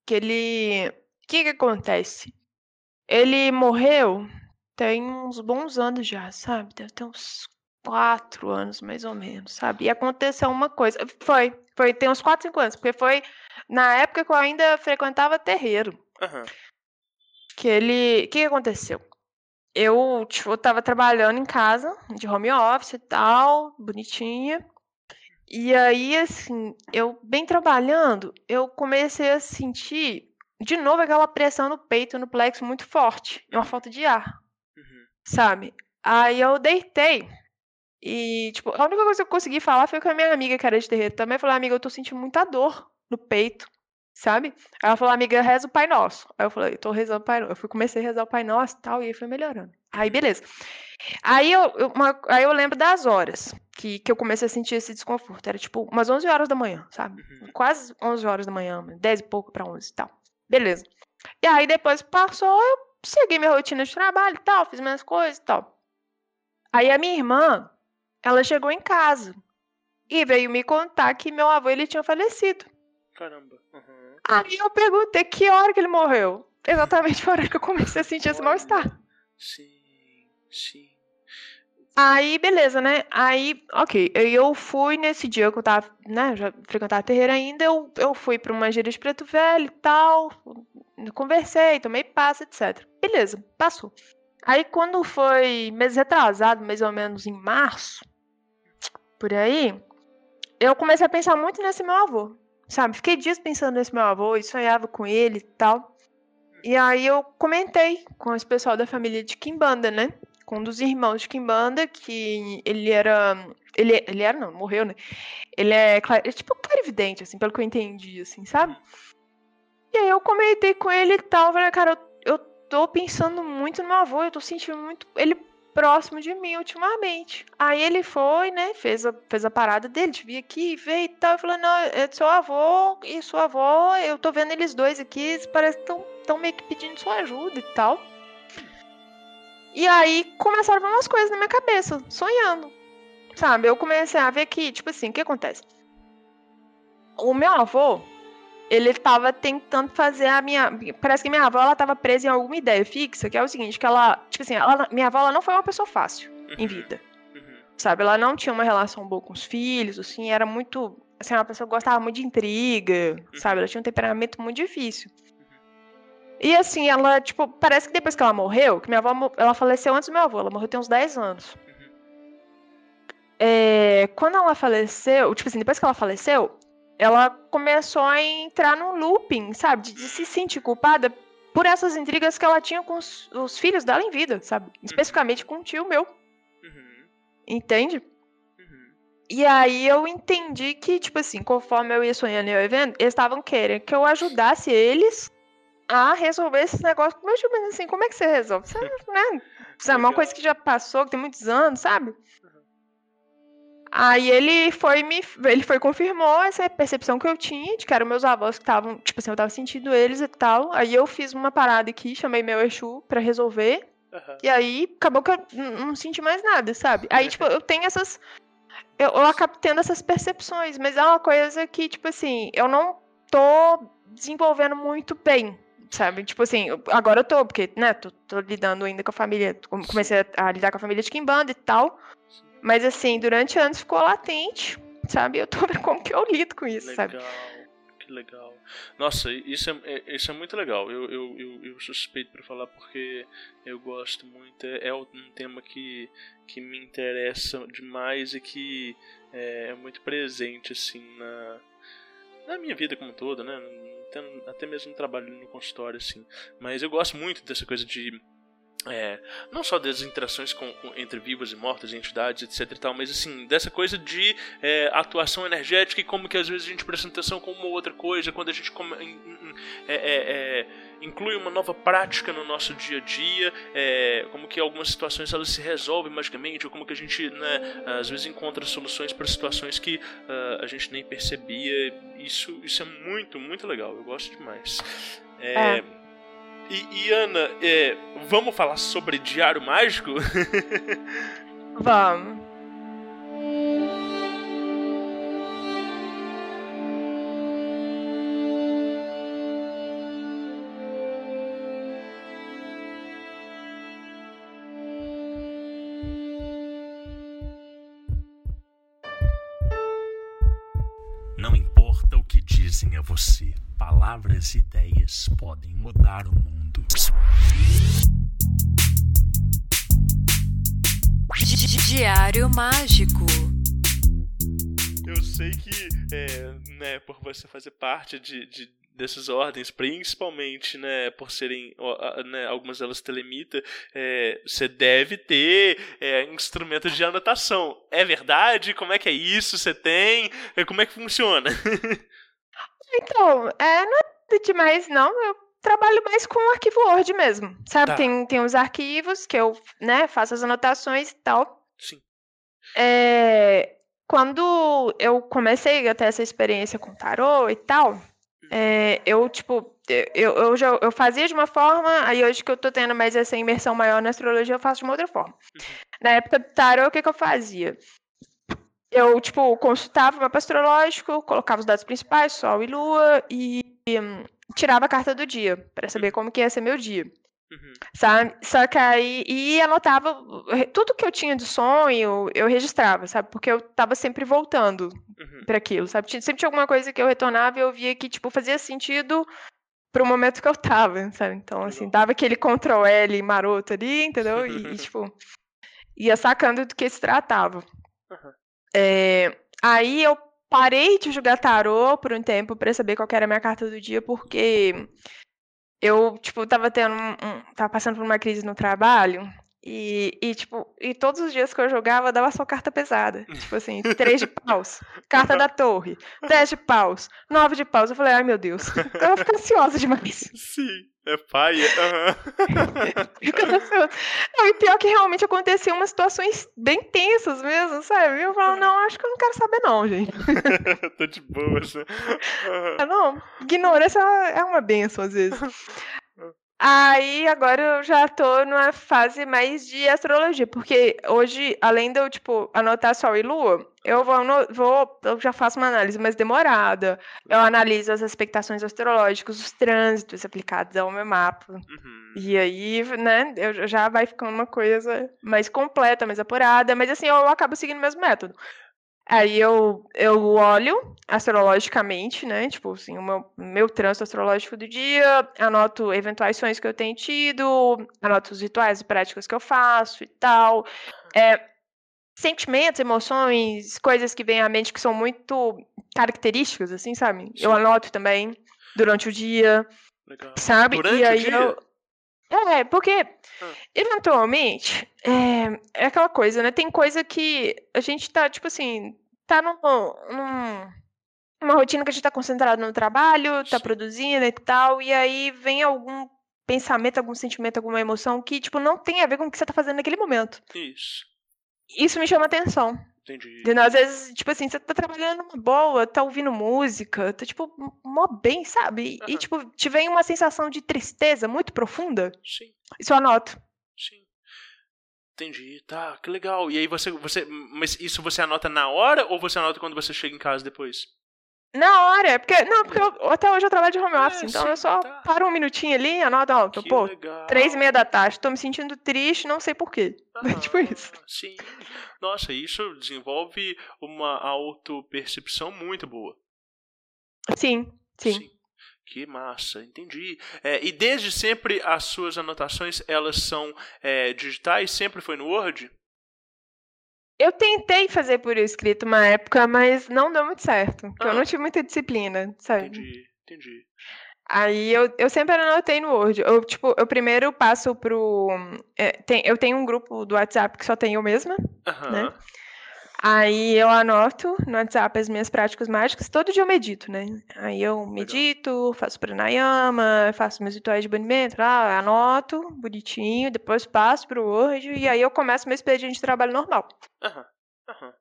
Que ele... O que que acontece? Ele morreu tem uns bons anos já, sabe? Deve ter uns quatro anos, mais ou menos, sabe? E aconteceu uma coisa, foi, foi, tem uns quatro, cinco anos, porque foi na época que eu ainda frequentava terreiro, Aham. que ele... O que aconteceu? Eu, tipo, eu tava trabalhando em casa, de home office e tal, bonitinha. E aí, assim, eu bem trabalhando, eu comecei a sentir de novo aquela pressão no peito, no plexo muito forte, uma falta de ar, Uhum. sabe? Aí eu deitei. E, tipo, a única coisa que eu consegui falar foi com a minha amiga, que era de terreiro também. Falei, amiga, eu tô sentindo muita dor no peito, sabe? Aí ela falou, amiga, reza o Pai Nosso. Aí eu falei, tô rezando o Pai Nosso. Eu fui, comecei a rezar o Pai Nosso e tal, e aí foi melhorando. Aí, beleza. Aí eu, eu- uma- aí eu lembro das horas que, que eu comecei a sentir esse desconforto. Era tipo umas 11 horas da manhã, sabe? Uhum. Quase 11 horas da manhã, 10 e pouco pra 11 e tal. Beleza. E aí depois passou, eu segui minha rotina de trabalho e tal, fiz minhas coisas e tal. Aí a minha irmã, ela chegou em casa e veio me contar que meu avô ele tinha falecido. Caramba. Uhum. Aí eu perguntei que hora que ele morreu. Exatamente a hora que eu comecei a sentir esse mal-estar. Sim, sim. Aí, beleza, né? Aí, ok. aí Eu fui nesse dia que eu tava, né? Já frequentava terreiro ainda. Eu, eu fui pra uma gira de preto velho e tal. Conversei, tomei passo, etc. Beleza, passou. Aí, quando foi mês retrasado, mais ou menos em março, por aí, eu comecei a pensar muito nesse meu avô. Sabe? Fiquei dias pensando nesse meu avô e sonhava com ele e tal. E aí eu comentei com esse pessoal da família de Kimbanda, né? com um dos irmãos de Kimbanda, que ele era. Ele, ele era, não, morreu, né? Ele é, é tipo clarividente, assim, pelo que eu entendi, assim, sabe? E aí eu comentei com ele e tal, falei, cara, eu, eu tô pensando muito no meu avô, eu tô sentindo muito ele próximo de mim ultimamente. Aí ele foi, né, fez a, fez a parada dele, de vir aqui, veio e tal, e falou, não, é seu avô e sua avó, eu tô vendo eles dois aqui, eles parecem que estão meio que pedindo sua ajuda e tal. E aí começaram a vir umas coisas na minha cabeça, sonhando. Sabe? Eu comecei a ver que, tipo assim, o que acontece? O meu avô, ele tava tentando fazer a minha. Parece que minha avó ela tava presa em alguma ideia fixa, que é o seguinte, que ela. Tipo assim, ela, minha avó ela não foi uma pessoa fácil em vida. Uhum. Sabe? Ela não tinha uma relação boa com os filhos, assim, era muito. Assim, uma pessoa que gostava muito de intriga, sabe? Ela tinha um temperamento muito difícil. E assim, ela, tipo, parece que depois que ela morreu, que minha avó ela faleceu antes do meu avô, ela morreu tem uns 10 anos. É, quando ela faleceu, tipo assim, depois que ela faleceu, ela começou a entrar num looping, sabe? De, de se sentir culpada por essas intrigas que ela tinha com os, os filhos dela em vida, sabe? Especificamente com um tio meu, Uhum. entende? Uhum. E aí eu entendi que, tipo assim, conforme eu ia sonhando e eu ia vendo, eles estavam querendo que eu ajudasse eles a resolver esses negócios com meu tio. Mas assim, como é que você resolve? Você, né? Sabe, uma Legal. coisa que já passou, que tem muitos anos, sabe? Aí ele foi me. Ele foi confirmou essa percepção que eu tinha de que eram meus avós que estavam. Tipo assim, eu tava sentindo eles e tal. Aí eu fiz uma parada aqui, chamei meu Exu pra resolver. Aham. E aí acabou que eu não senti mais nada, sabe? Aí, tipo, eu tenho essas. Eu, eu acabo tendo essas percepções, mas é uma coisa que, tipo assim, eu não tô desenvolvendo muito bem, sabe? Tipo assim, agora eu tô, porque, né, tô, tô lidando ainda com a família. come- Comecei a, a lidar com a família de Kimbanda e tal. Mas assim, durante anos ficou latente, sabe? Eu tô vendo como que eu lido com isso, sabe? Legal, que legal. Nossa, isso é, é- isso é muito legal. Eu, eu, eu, eu suspeito para falar porque eu gosto muito. É é um tema que, que me interessa demais e que é, é muito presente assim na, na minha vida como um todo, né? Até, até mesmo no trabalho no consultório, assim. Mas eu gosto muito dessa coisa de é, não só das interações com, com- entre vivos e mortos, entidades, etc e tal, mas assim, dessa coisa de é, atuação energética e como que às vezes a gente presta atenção com uma ou outra coisa, quando a gente come- in- in- é, é, é, inclui uma nova prática no nosso dia a dia, é, como que algumas situações elas se resolvem magicamente, ou como que a gente né, às vezes encontra soluções para situações que ah, a gente nem percebia. Isso, isso é muito, muito legal, eu gosto demais. É. E, e, Ana, é, vamos falar sobre Diário Mágico? Vamos. Não importa o que dizem a você, palavras e ideias podem mudar o mundo. Di- di- Diário Mágico. Eu sei que, é, né, por você fazer parte de, de- dessas ordens, principalmente, né, por serem, né, algumas delas telemita, é, você deve ter é, instrumentos de anotação. É verdade? Como é que é isso? Você tem? É, Como é que funciona? Então, é, não é nada demais, não. Eu trabalho mais com o arquivo Word mesmo. Sabe? Tá. Tem, tem os arquivos que eu né, faço as anotações e tal. Sim. É, quando eu comecei a ter essa experiência com tarô e tal, é, eu, tipo, eu, eu, já, eu fazia de uma forma, aí hoje que eu tô tendo mais essa imersão maior na astrologia, eu faço de uma outra forma. Na época do tarô, o que, que eu fazia? Eu, tipo, consultava o mapa astrológico, colocava os dados principais, Sol e Lua, e hum, tirava a carta do dia, para saber como que ia ser meu dia Uhum. sabe? Só que aí e anotava tudo que eu tinha de sonho, eu registrava, sabe? Porque eu tava sempre voltando Uhum. para aquilo, sabe? Tinha- Sempre tinha alguma coisa que eu retornava e eu via que tipo fazia sentido pro momento que eu tava, sabe? Então assim, dava aquele Ctrl L maroto ali, entendeu? E, e, tipo ia sacando do que se tratava. Aham. É, aí eu parei de jogar tarô por um tempo para saber qual era a minha carta do dia, porque eu, tipo, tava tendo um, um- tava passando por uma crise no trabalho e, e, tipo, e todos os dias que eu jogava dava só carta pesada. Tipo assim, três de paus, carta da torre, dez de paus, nove de paus. Eu falei, ai meu Deus, eu vou ficar ansiosa demais. Sim, é ansiosa. Não, e pior que realmente aconteciam umas situações bem tensas mesmo, sabe? E eu falo, não, acho que eu não quero saber não, gente. Tô de boas, né? Ah, não, ignorância é uma benção às vezes. Aí agora eu já tô numa fase mais de astrologia, porque hoje, além de eu, tipo, anotar Sol e Lua, eu vou, vou eu já faço uma análise mais demorada. Eu analiso as expectações astrológicas, os trânsitos aplicados ao meu mapa. Uhum. E aí, né, eu já vai ficando uma coisa mais completa, mais apurada, mas assim, eu acabo seguindo o mesmo método. Aí eu, eu olho astrologicamente, né? Tipo assim, o meu, meu trânsito astrológico do dia, anoto eventuais sonhos que eu tenho tido, anoto os rituais e práticas que eu faço e tal. É, sentimentos, emoções, coisas que vêm à mente que são muito características, assim, sabe? Eu Sim. anoto também durante o dia, Legal. sabe? Durante e o aí dia? eu. É, porque Ah. eventualmente é, é aquela coisa, né? Tem coisa que a gente tá, tipo assim, tá num, num- numa rotina que a gente tá concentrado no trabalho, tá produzindo e tal, e aí vem algum pensamento, algum sentimento, alguma emoção que, tipo, não tem a ver com o que você tá fazendo naquele momento. Isso. Isso me chama atenção. Entendi. Entendeu? Às vezes, tipo assim, você tá trabalhando numa boa, tá ouvindo música, tá, tipo, mó bem, sabe? E, Aham. tipo, te vem uma sensação de tristeza muito profunda. Sim, Isso eu anoto. sim. Entendi. Tá, que legal. E aí você, você. Mas isso você anota na hora ou você anota quando você chega em casa depois? Na hora, porque. Não, porque eu- até hoje eu trabalho de home É, office, então sim, eu só tá. paro um minutinho ali, anoto, ó, Que pô, legal. três e meia da tarde, tô me sentindo triste, não sei porquê. tipo isso. Aham, Sim. Nossa, isso desenvolve uma autopercepção muito boa. Sim, sim. Que massa, entendi. É, e desde sempre as suas anotações elas são é, digitais? Sempre foi no Word? Eu tentei fazer por escrito uma época, mas não deu muito certo. Porque eu Ah. não tive muita disciplina, sabe? Entendi, entendi. Aí eu, eu sempre anotei no Word. Eu, tipo, eu primeiro passo pro. é, tem- eu tenho um grupo do WhatsApp que só tem eu mesma. Né? Aí eu anoto no WhatsApp as minhas práticas mágicas. Todo dia eu medito, né? Aí eu medito, faço pranayama, faço meus rituais de banimento, lá, anoto bonitinho, depois passo pro Word e aí eu começo meu expediente de trabalho normal. Aham, aham.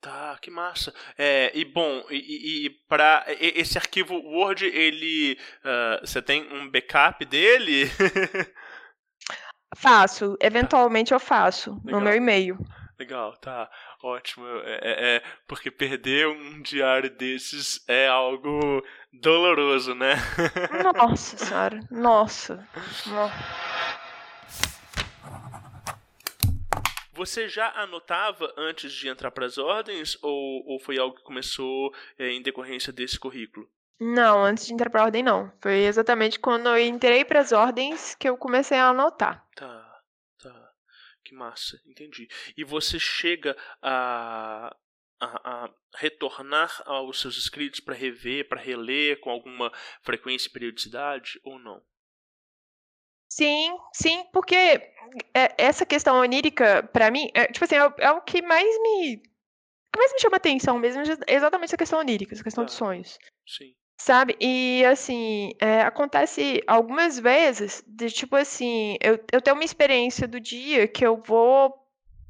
Tá, que massa. É, e bom, e, e, para esse arquivo Word, ele. ah, você tem um backup dele? Faço, eventualmente eu faço Legal. no meu e-mail. Legal, tá. Ótimo. É, é- é, porque perder um diário desses é algo doloroso, né? Nossa senhora, nossa. no- Você já anotava antes de entrar para as ordens ou, ou foi algo que começou é, em decorrência desse currículo? Não, antes de entrar pra ordem, não. Foi exatamente quando eu entrei pras ordens que eu comecei a anotar. Tá. Que massa, entendi. E você chega a, a, a retornar aos seus escritos para rever, para reler com alguma frequência e periodicidade ou não? Sim, sim, porque é- essa questão onírica, pra mim, é, tipo assim, é, o- é o que mais me. que mais me chama atenção mesmo, é exatamente essa questão onírica, essa questão de Tá. sonhos. Sim. Sabe? E assim, é, acontece algumas vezes de tipo assim, eu, eu tenho uma experiência do dia que eu vou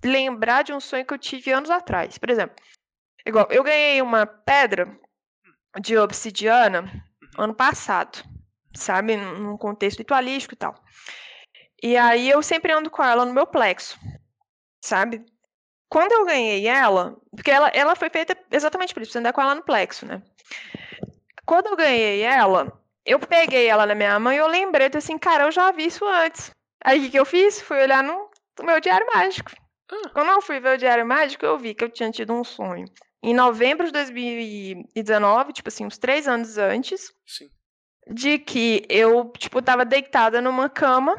lembrar de um sonho que eu tive anos atrás. Por exemplo, igual, eu ganhei uma pedra de obsidiana ano passado, sabe? Num contexto ritualístico e tal. E aí eu sempre ando com ela no meu plexo, sabe? Quando eu ganhei ela, porque ela, ela foi feita exatamente por isso, você andar com ela no plexo, né? Quando eu ganhei ela, eu peguei ela na minha mão e eu lembrei, tô assim, cara, eu já vi isso antes. Aí o que, que eu fiz? Fui olhar no, no meu diário mágico. Ah. Quando eu fui ver o diário mágico, eu vi que eu tinha tido um sonho. Em novembro de 2019, tipo assim, uns três anos antes, Sim. de que eu, tipo, tava deitada numa cama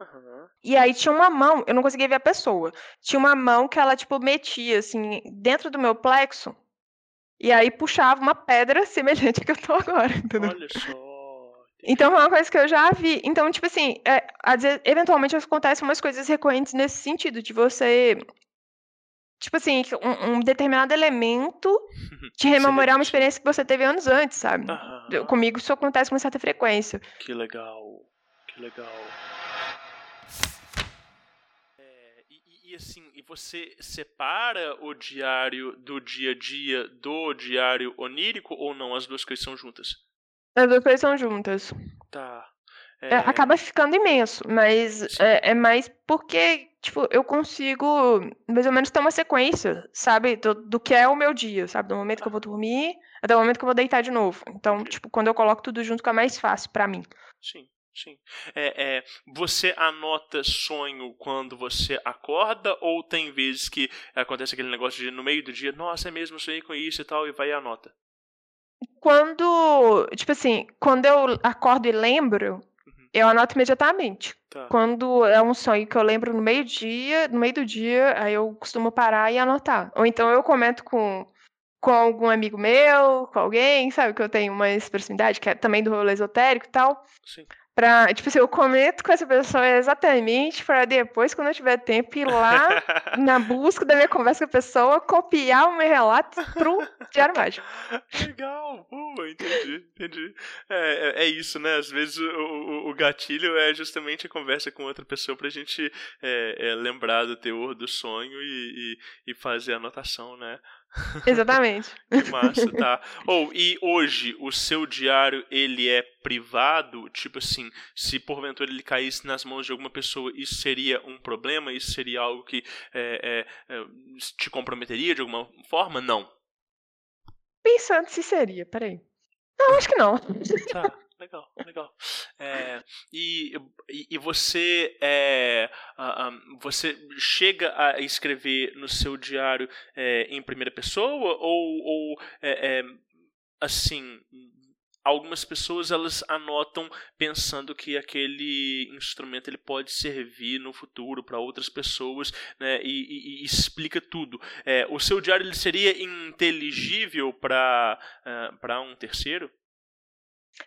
Aham. e aí tinha uma mão, eu não conseguia ver a pessoa. Tinha uma mão que ela, tipo, metia, assim, dentro do meu plexo. E aí puxava uma pedra semelhante à que eu tô agora, entendeu? Olha só. Então é uma coisa que eu já vi. Então, tipo assim, é, às vezes, eventualmente acontecem umas coisas recorrentes nesse sentido, de você. Tipo assim, um, um determinado elemento de rememorar uma experiência que você teve anos antes, sabe? Aham. Comigo isso acontece com certa frequência. Que legal, que legal. É, e, e- assim, você separa o diário do dia a dia do diário onírico ou não? As duas coisas são juntas? As duas coisas são juntas. Tá. É, acaba ficando imenso, mas é, é mais porque, tipo, eu consigo mais ou menos ter uma sequência, sabe, do, do que é o meu dia, sabe, do momento que eu vou dormir até o momento que eu vou deitar de novo. Então, tipo, quando eu coloco tudo junto, fica mais fácil pra mim. Sim. Sim. É, é, você anota sonho quando você acorda ou tem vezes que acontece aquele negócio de no meio do dia, nossa, é mesmo, sonhei com isso e tal, e vai e anota? Quando, tipo assim, quando eu acordo e lembro, uhum. eu anoto imediatamente. Tá. Quando é um sonho que eu lembro no meio dia, no meio do dia, aí eu costumo parar e anotar. Ou então eu comento com com algum amigo meu, com alguém, sabe, que eu tenho uma proximidade, que é também do rolê esotérico e tal. Sim. Pra, tipo assim, eu comento com essa pessoa exatamente para depois, quando eu tiver tempo, ir lá na busca da minha conversa com a pessoa, copiar o meu relato pro Diário Mágico. Legal, uh, entendi, entendi. É, é, é, isso, né? Às vezes o, o, o, gatilho é justamente a conversa com outra pessoa pra gente é, é lembrar do teor do sonho e, e, e fazer a anotação, né? Exatamente. que massa, tá. Ou, oh, e hoje, o seu diário, ele é privado? Tipo assim, se porventura ele caísse nas mãos de alguma pessoa, isso seria um problema? Isso seria algo que é, é, é te comprometeria de alguma forma? Não. Pensando se seria, peraí. Não, acho que não. Tá legal, legal. É, e, e, você é, você chega a escrever no seu diário é, em primeira pessoa ou, ou é, é, assim algumas pessoas elas anotam pensando que aquele instrumento ele pode servir no futuro para outras pessoas né, e, e, e, explica tudo. É, o seu diário ele seria inteligível para uh, para um terceiro?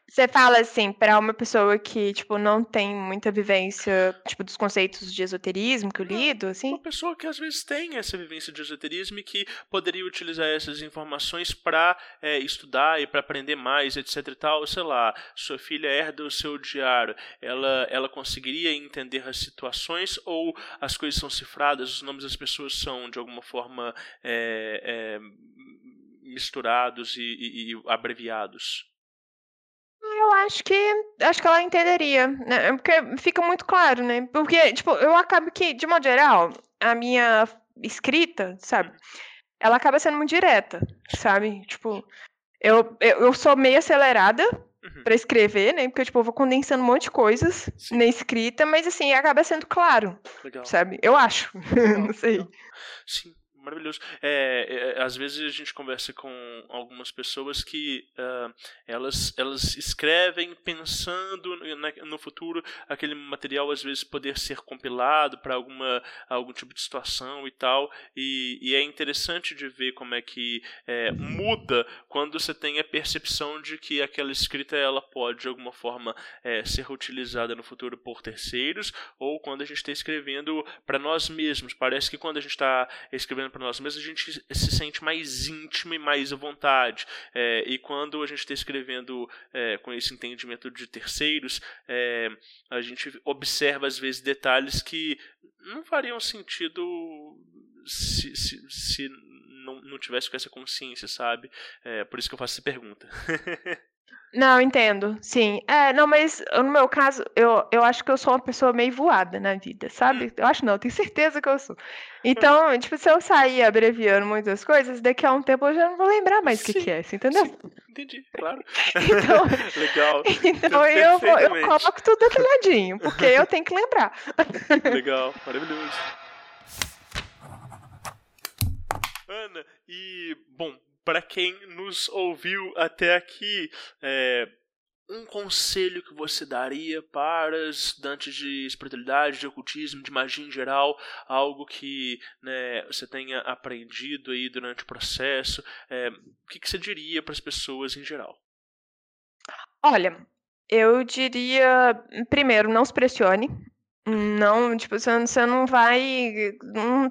Você fala assim, para uma pessoa que, tipo, não tem muita vivência, tipo, dos conceitos de esoterismo que eu lido, assim? Uma pessoa que às vezes tem essa vivência de esoterismo e que poderia utilizar essas informações para é, estudar e para aprender mais, etc e tal, sei lá, sua filha herda o seu diário, ela, ela conseguiria entender as situações ou as coisas são cifradas, os nomes das pessoas são de alguma forma é, é, misturados e, e, e abreviados? Eu acho que acho que ela entenderia, né? Porque fica muito claro, né? Porque, tipo, eu acabo que, de modo geral, a minha escrita, sabe? Ela acaba sendo muito direta, sabe? Tipo, eu, eu, eu sou meio acelerada uhum. para escrever, né? Porque, tipo, eu vou condensando um monte de coisas Sim. na escrita, mas, assim, acaba sendo claro, Legal. sabe? Eu acho. Não sei. Sim maravilhoso. É, é, às vezes a gente conversa com algumas pessoas que uh, elas, elas escrevem pensando no, no futuro aquele material às vezes poder ser compilado para alguma algum tipo de situação e tal. E, e é interessante de ver como é que é, muda quando você tem a percepção de que aquela escrita ela pode de alguma forma é, ser utilizada no futuro por terceiros ou quando a gente está escrevendo para nós mesmos. Parece que quando a gente está escrevendo para nós mesmos, a gente se sente mais íntimo e mais à vontade. É, e quando a gente está escrevendo é, com esse entendimento de terceiros, é, a gente observa às vezes detalhes que não fariam sentido se, se, se não, não tivesse com essa consciência, sabe? É por isso que eu faço essa pergunta. Não, entendo, sim. É, não, mas no meu caso, eu, eu acho que eu sou uma pessoa meio voada na vida, sabe? Hum. Eu acho não, eu tenho certeza que eu sou. Então, tipo, se eu sair abreviando muitas coisas, daqui a um tempo eu já não vou lembrar mais o que, que é, você entendeu? Sim, entendi, claro. Então, Legal. Então eu, vou, eu coloco tudo detalhadinho, porque eu tenho que lembrar. Legal, maravilhoso. Ana, e, bom, para quem nos ouviu até aqui, é, um conselho que você daria para estudantes de espiritualidade, de ocultismo, de magia em geral, algo que né, você tenha aprendido aí durante o processo, é, o que, que você diria para as pessoas em geral? Olha, eu diria, primeiro, não se pressione, não, tipo, você não, vai.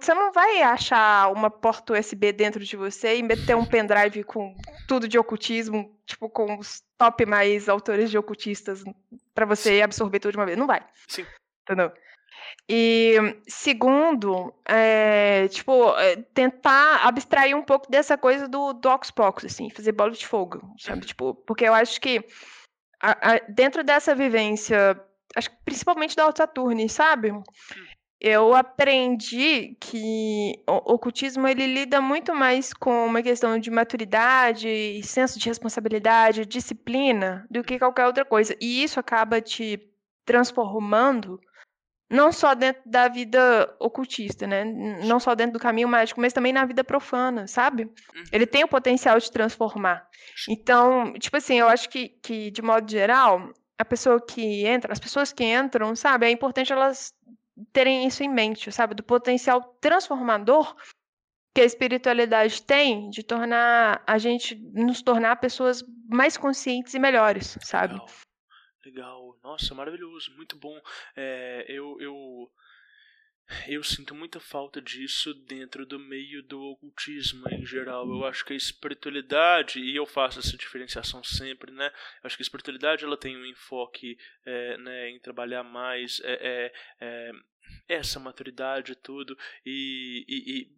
Você não vai achar uma porta USB dentro de você e meter um pendrive com tudo de ocultismo, tipo, com os top mais autores de ocultistas para você absorver tudo de uma vez. Não vai. Sim. Entendeu? E segundo, é, tipo, é, tentar abstrair um pouco dessa coisa do, do Oxpox, assim, fazer bola de fogo, sabe? Tipo, porque eu acho que a, a, dentro dessa vivência acho que principalmente da Alto Saturni, sabe? Eu aprendi que o ocultismo ele lida muito mais com uma questão de maturidade, senso de responsabilidade, disciplina, do que qualquer outra coisa. E isso acaba te transformando não só dentro da vida ocultista, né? Não só dentro do caminho mágico, mas também na vida profana, sabe? Uhum. Ele tem o potencial de transformar. Então, tipo assim, eu acho que, que de modo geral, a pessoa que entra, as pessoas que entram, sabe, é importante elas terem isso em mente, sabe? Do potencial transformador que a espiritualidade tem de tornar a gente, nos tornar pessoas mais conscientes e melhores, sabe? Legal. Legal. Nossa, maravilhoso, muito bom. É, eu, eu, eu sinto muita falta disso dentro do meio do ocultismo em geral. Eu acho que a espiritualidade, e eu faço essa diferenciação sempre, né? Eu acho que a espiritualidade ela tem um enfoque é, né, em trabalhar mais é, é, é essa maturidade e tudo, e, e, e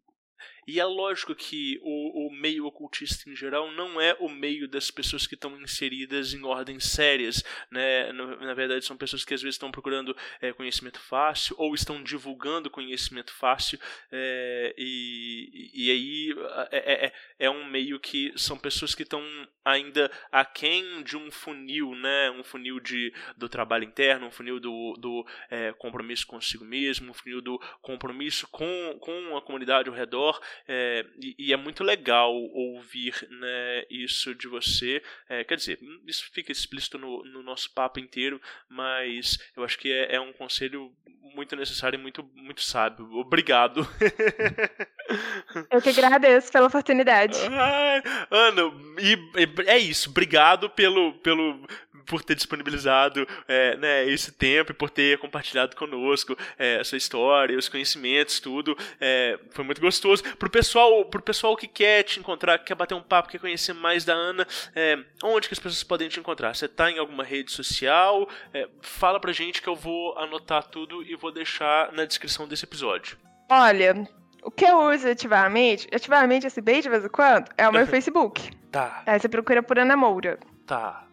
e é lógico que o, o meio ocultista em geral não é o meio das pessoas que estão inseridas em ordens sérias. Né? Na, na verdade, são pessoas que às vezes estão procurando é, conhecimento fácil ou estão divulgando conhecimento fácil. É, e, e aí é, é, é um meio que são pessoas que estão ainda aquém de um funil, né? um funil de, do trabalho interno, um funil do, do é, compromisso consigo mesmo, um funil do compromisso com, com a comunidade ao redor. É, e, e, é muito legal ouvir né, isso de você. É, quer dizer, isso fica explícito no, no, nosso papo inteiro, mas eu acho que é, é um conselho muito necessário e muito, muito sábio. Obrigado. Eu que agradeço pela oportunidade. Ai, Ana, e, e, é isso. Obrigado pelo, pelo, por ter disponibilizado é, né, esse tempo e por ter compartilhado conosco é, a sua história, os conhecimentos, tudo. É, foi muito gostoso. Pro pessoal, pro pessoal que quer te encontrar, que quer bater um papo, quer conhecer mais da Ana, é, onde que as pessoas podem te encontrar? Você está em alguma rede social? É, fala pra gente que eu vou anotar tudo e vou deixar na descrição desse episódio. Olha, o que eu uso ativamente, ativamente, assim, bem de vez em quando, é o meu Facebook. Tá. Aí você procura por Ana Moura. Tá.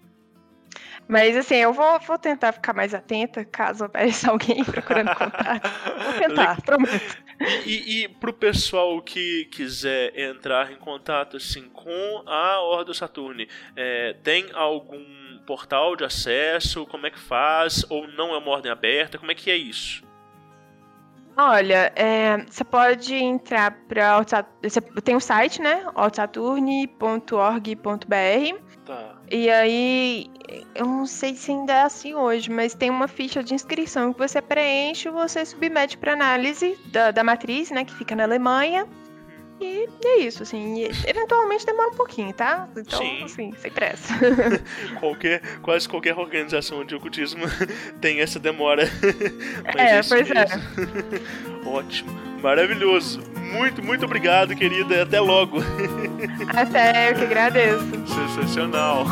Mas assim, eu vou, vou tentar ficar mais atenta caso apareça alguém procurando contato. Vou tentar, prometo. E, e pro pessoal que quiser entrar em contato assim com a Ordo Saturne, é, tem algum portal de acesso? Como é que faz? Ou não é uma ordem aberta? Como é que é isso? Olha, é, você pode entrar para tem o um site, né? altaturne.org.br. Tá. E aí, eu não sei se ainda é assim hoje, mas tem uma ficha de inscrição que você preenche você submete para análise da, da matriz, né? Que fica na Alemanha. E é isso, assim. eventualmente demora um pouquinho, tá? Então, Sim. assim, sem pressa. qualquer, quase qualquer organização de ocultismo tem essa demora. é, é pois é. Ótimo. Maravilhoso. Muito, muito obrigado, querida. Até logo. Até, eu que agradeço. Sensacional.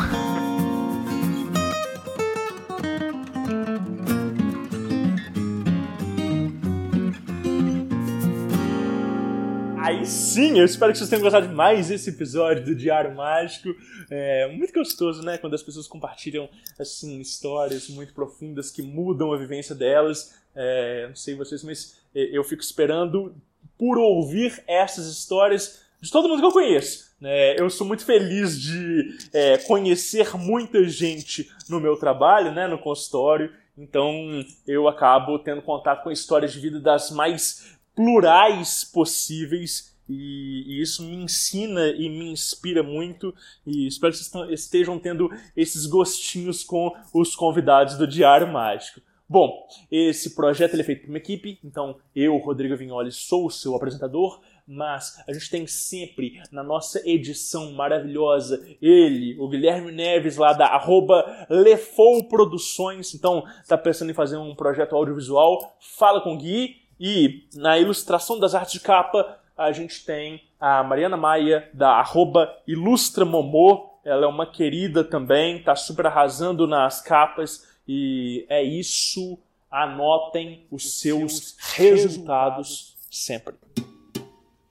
Aí sim, eu espero que vocês tenham gostado de mais esse episódio do Diário Mágico. É muito gostoso, né? Quando as pessoas compartilham assim histórias muito profundas que mudam a vivência delas. É, não sei vocês, mas eu fico esperando por ouvir essas histórias de todo mundo que eu conheço. Né? Eu sou muito feliz de é, conhecer muita gente no meu trabalho, né, no consultório. Então eu acabo tendo contato com histórias de vida das mais plurais possíveis e, isso me ensina e me inspira muito e espero que vocês estejam tendo esses gostinhos com os convidados do Diário Mágico. Bom, esse projeto é feito por uma equipe, então eu, Rodrigo Vignoli, sou o seu apresentador, mas a gente tem sempre na nossa edição maravilhosa ele, o Guilherme Neves lá da arroba Lefou Produções, então tá pensando em fazer um projeto audiovisual, fala com o Gui, e na ilustração das artes de capa, a gente tem a Mariana Maia, da arroba IlustraMomô. Ela é uma querida também, tá super arrasando nas capas. E é isso. Anotem os, os seus, seus resultados, resultados sempre.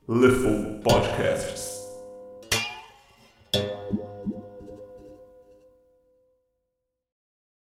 Little Podcasts.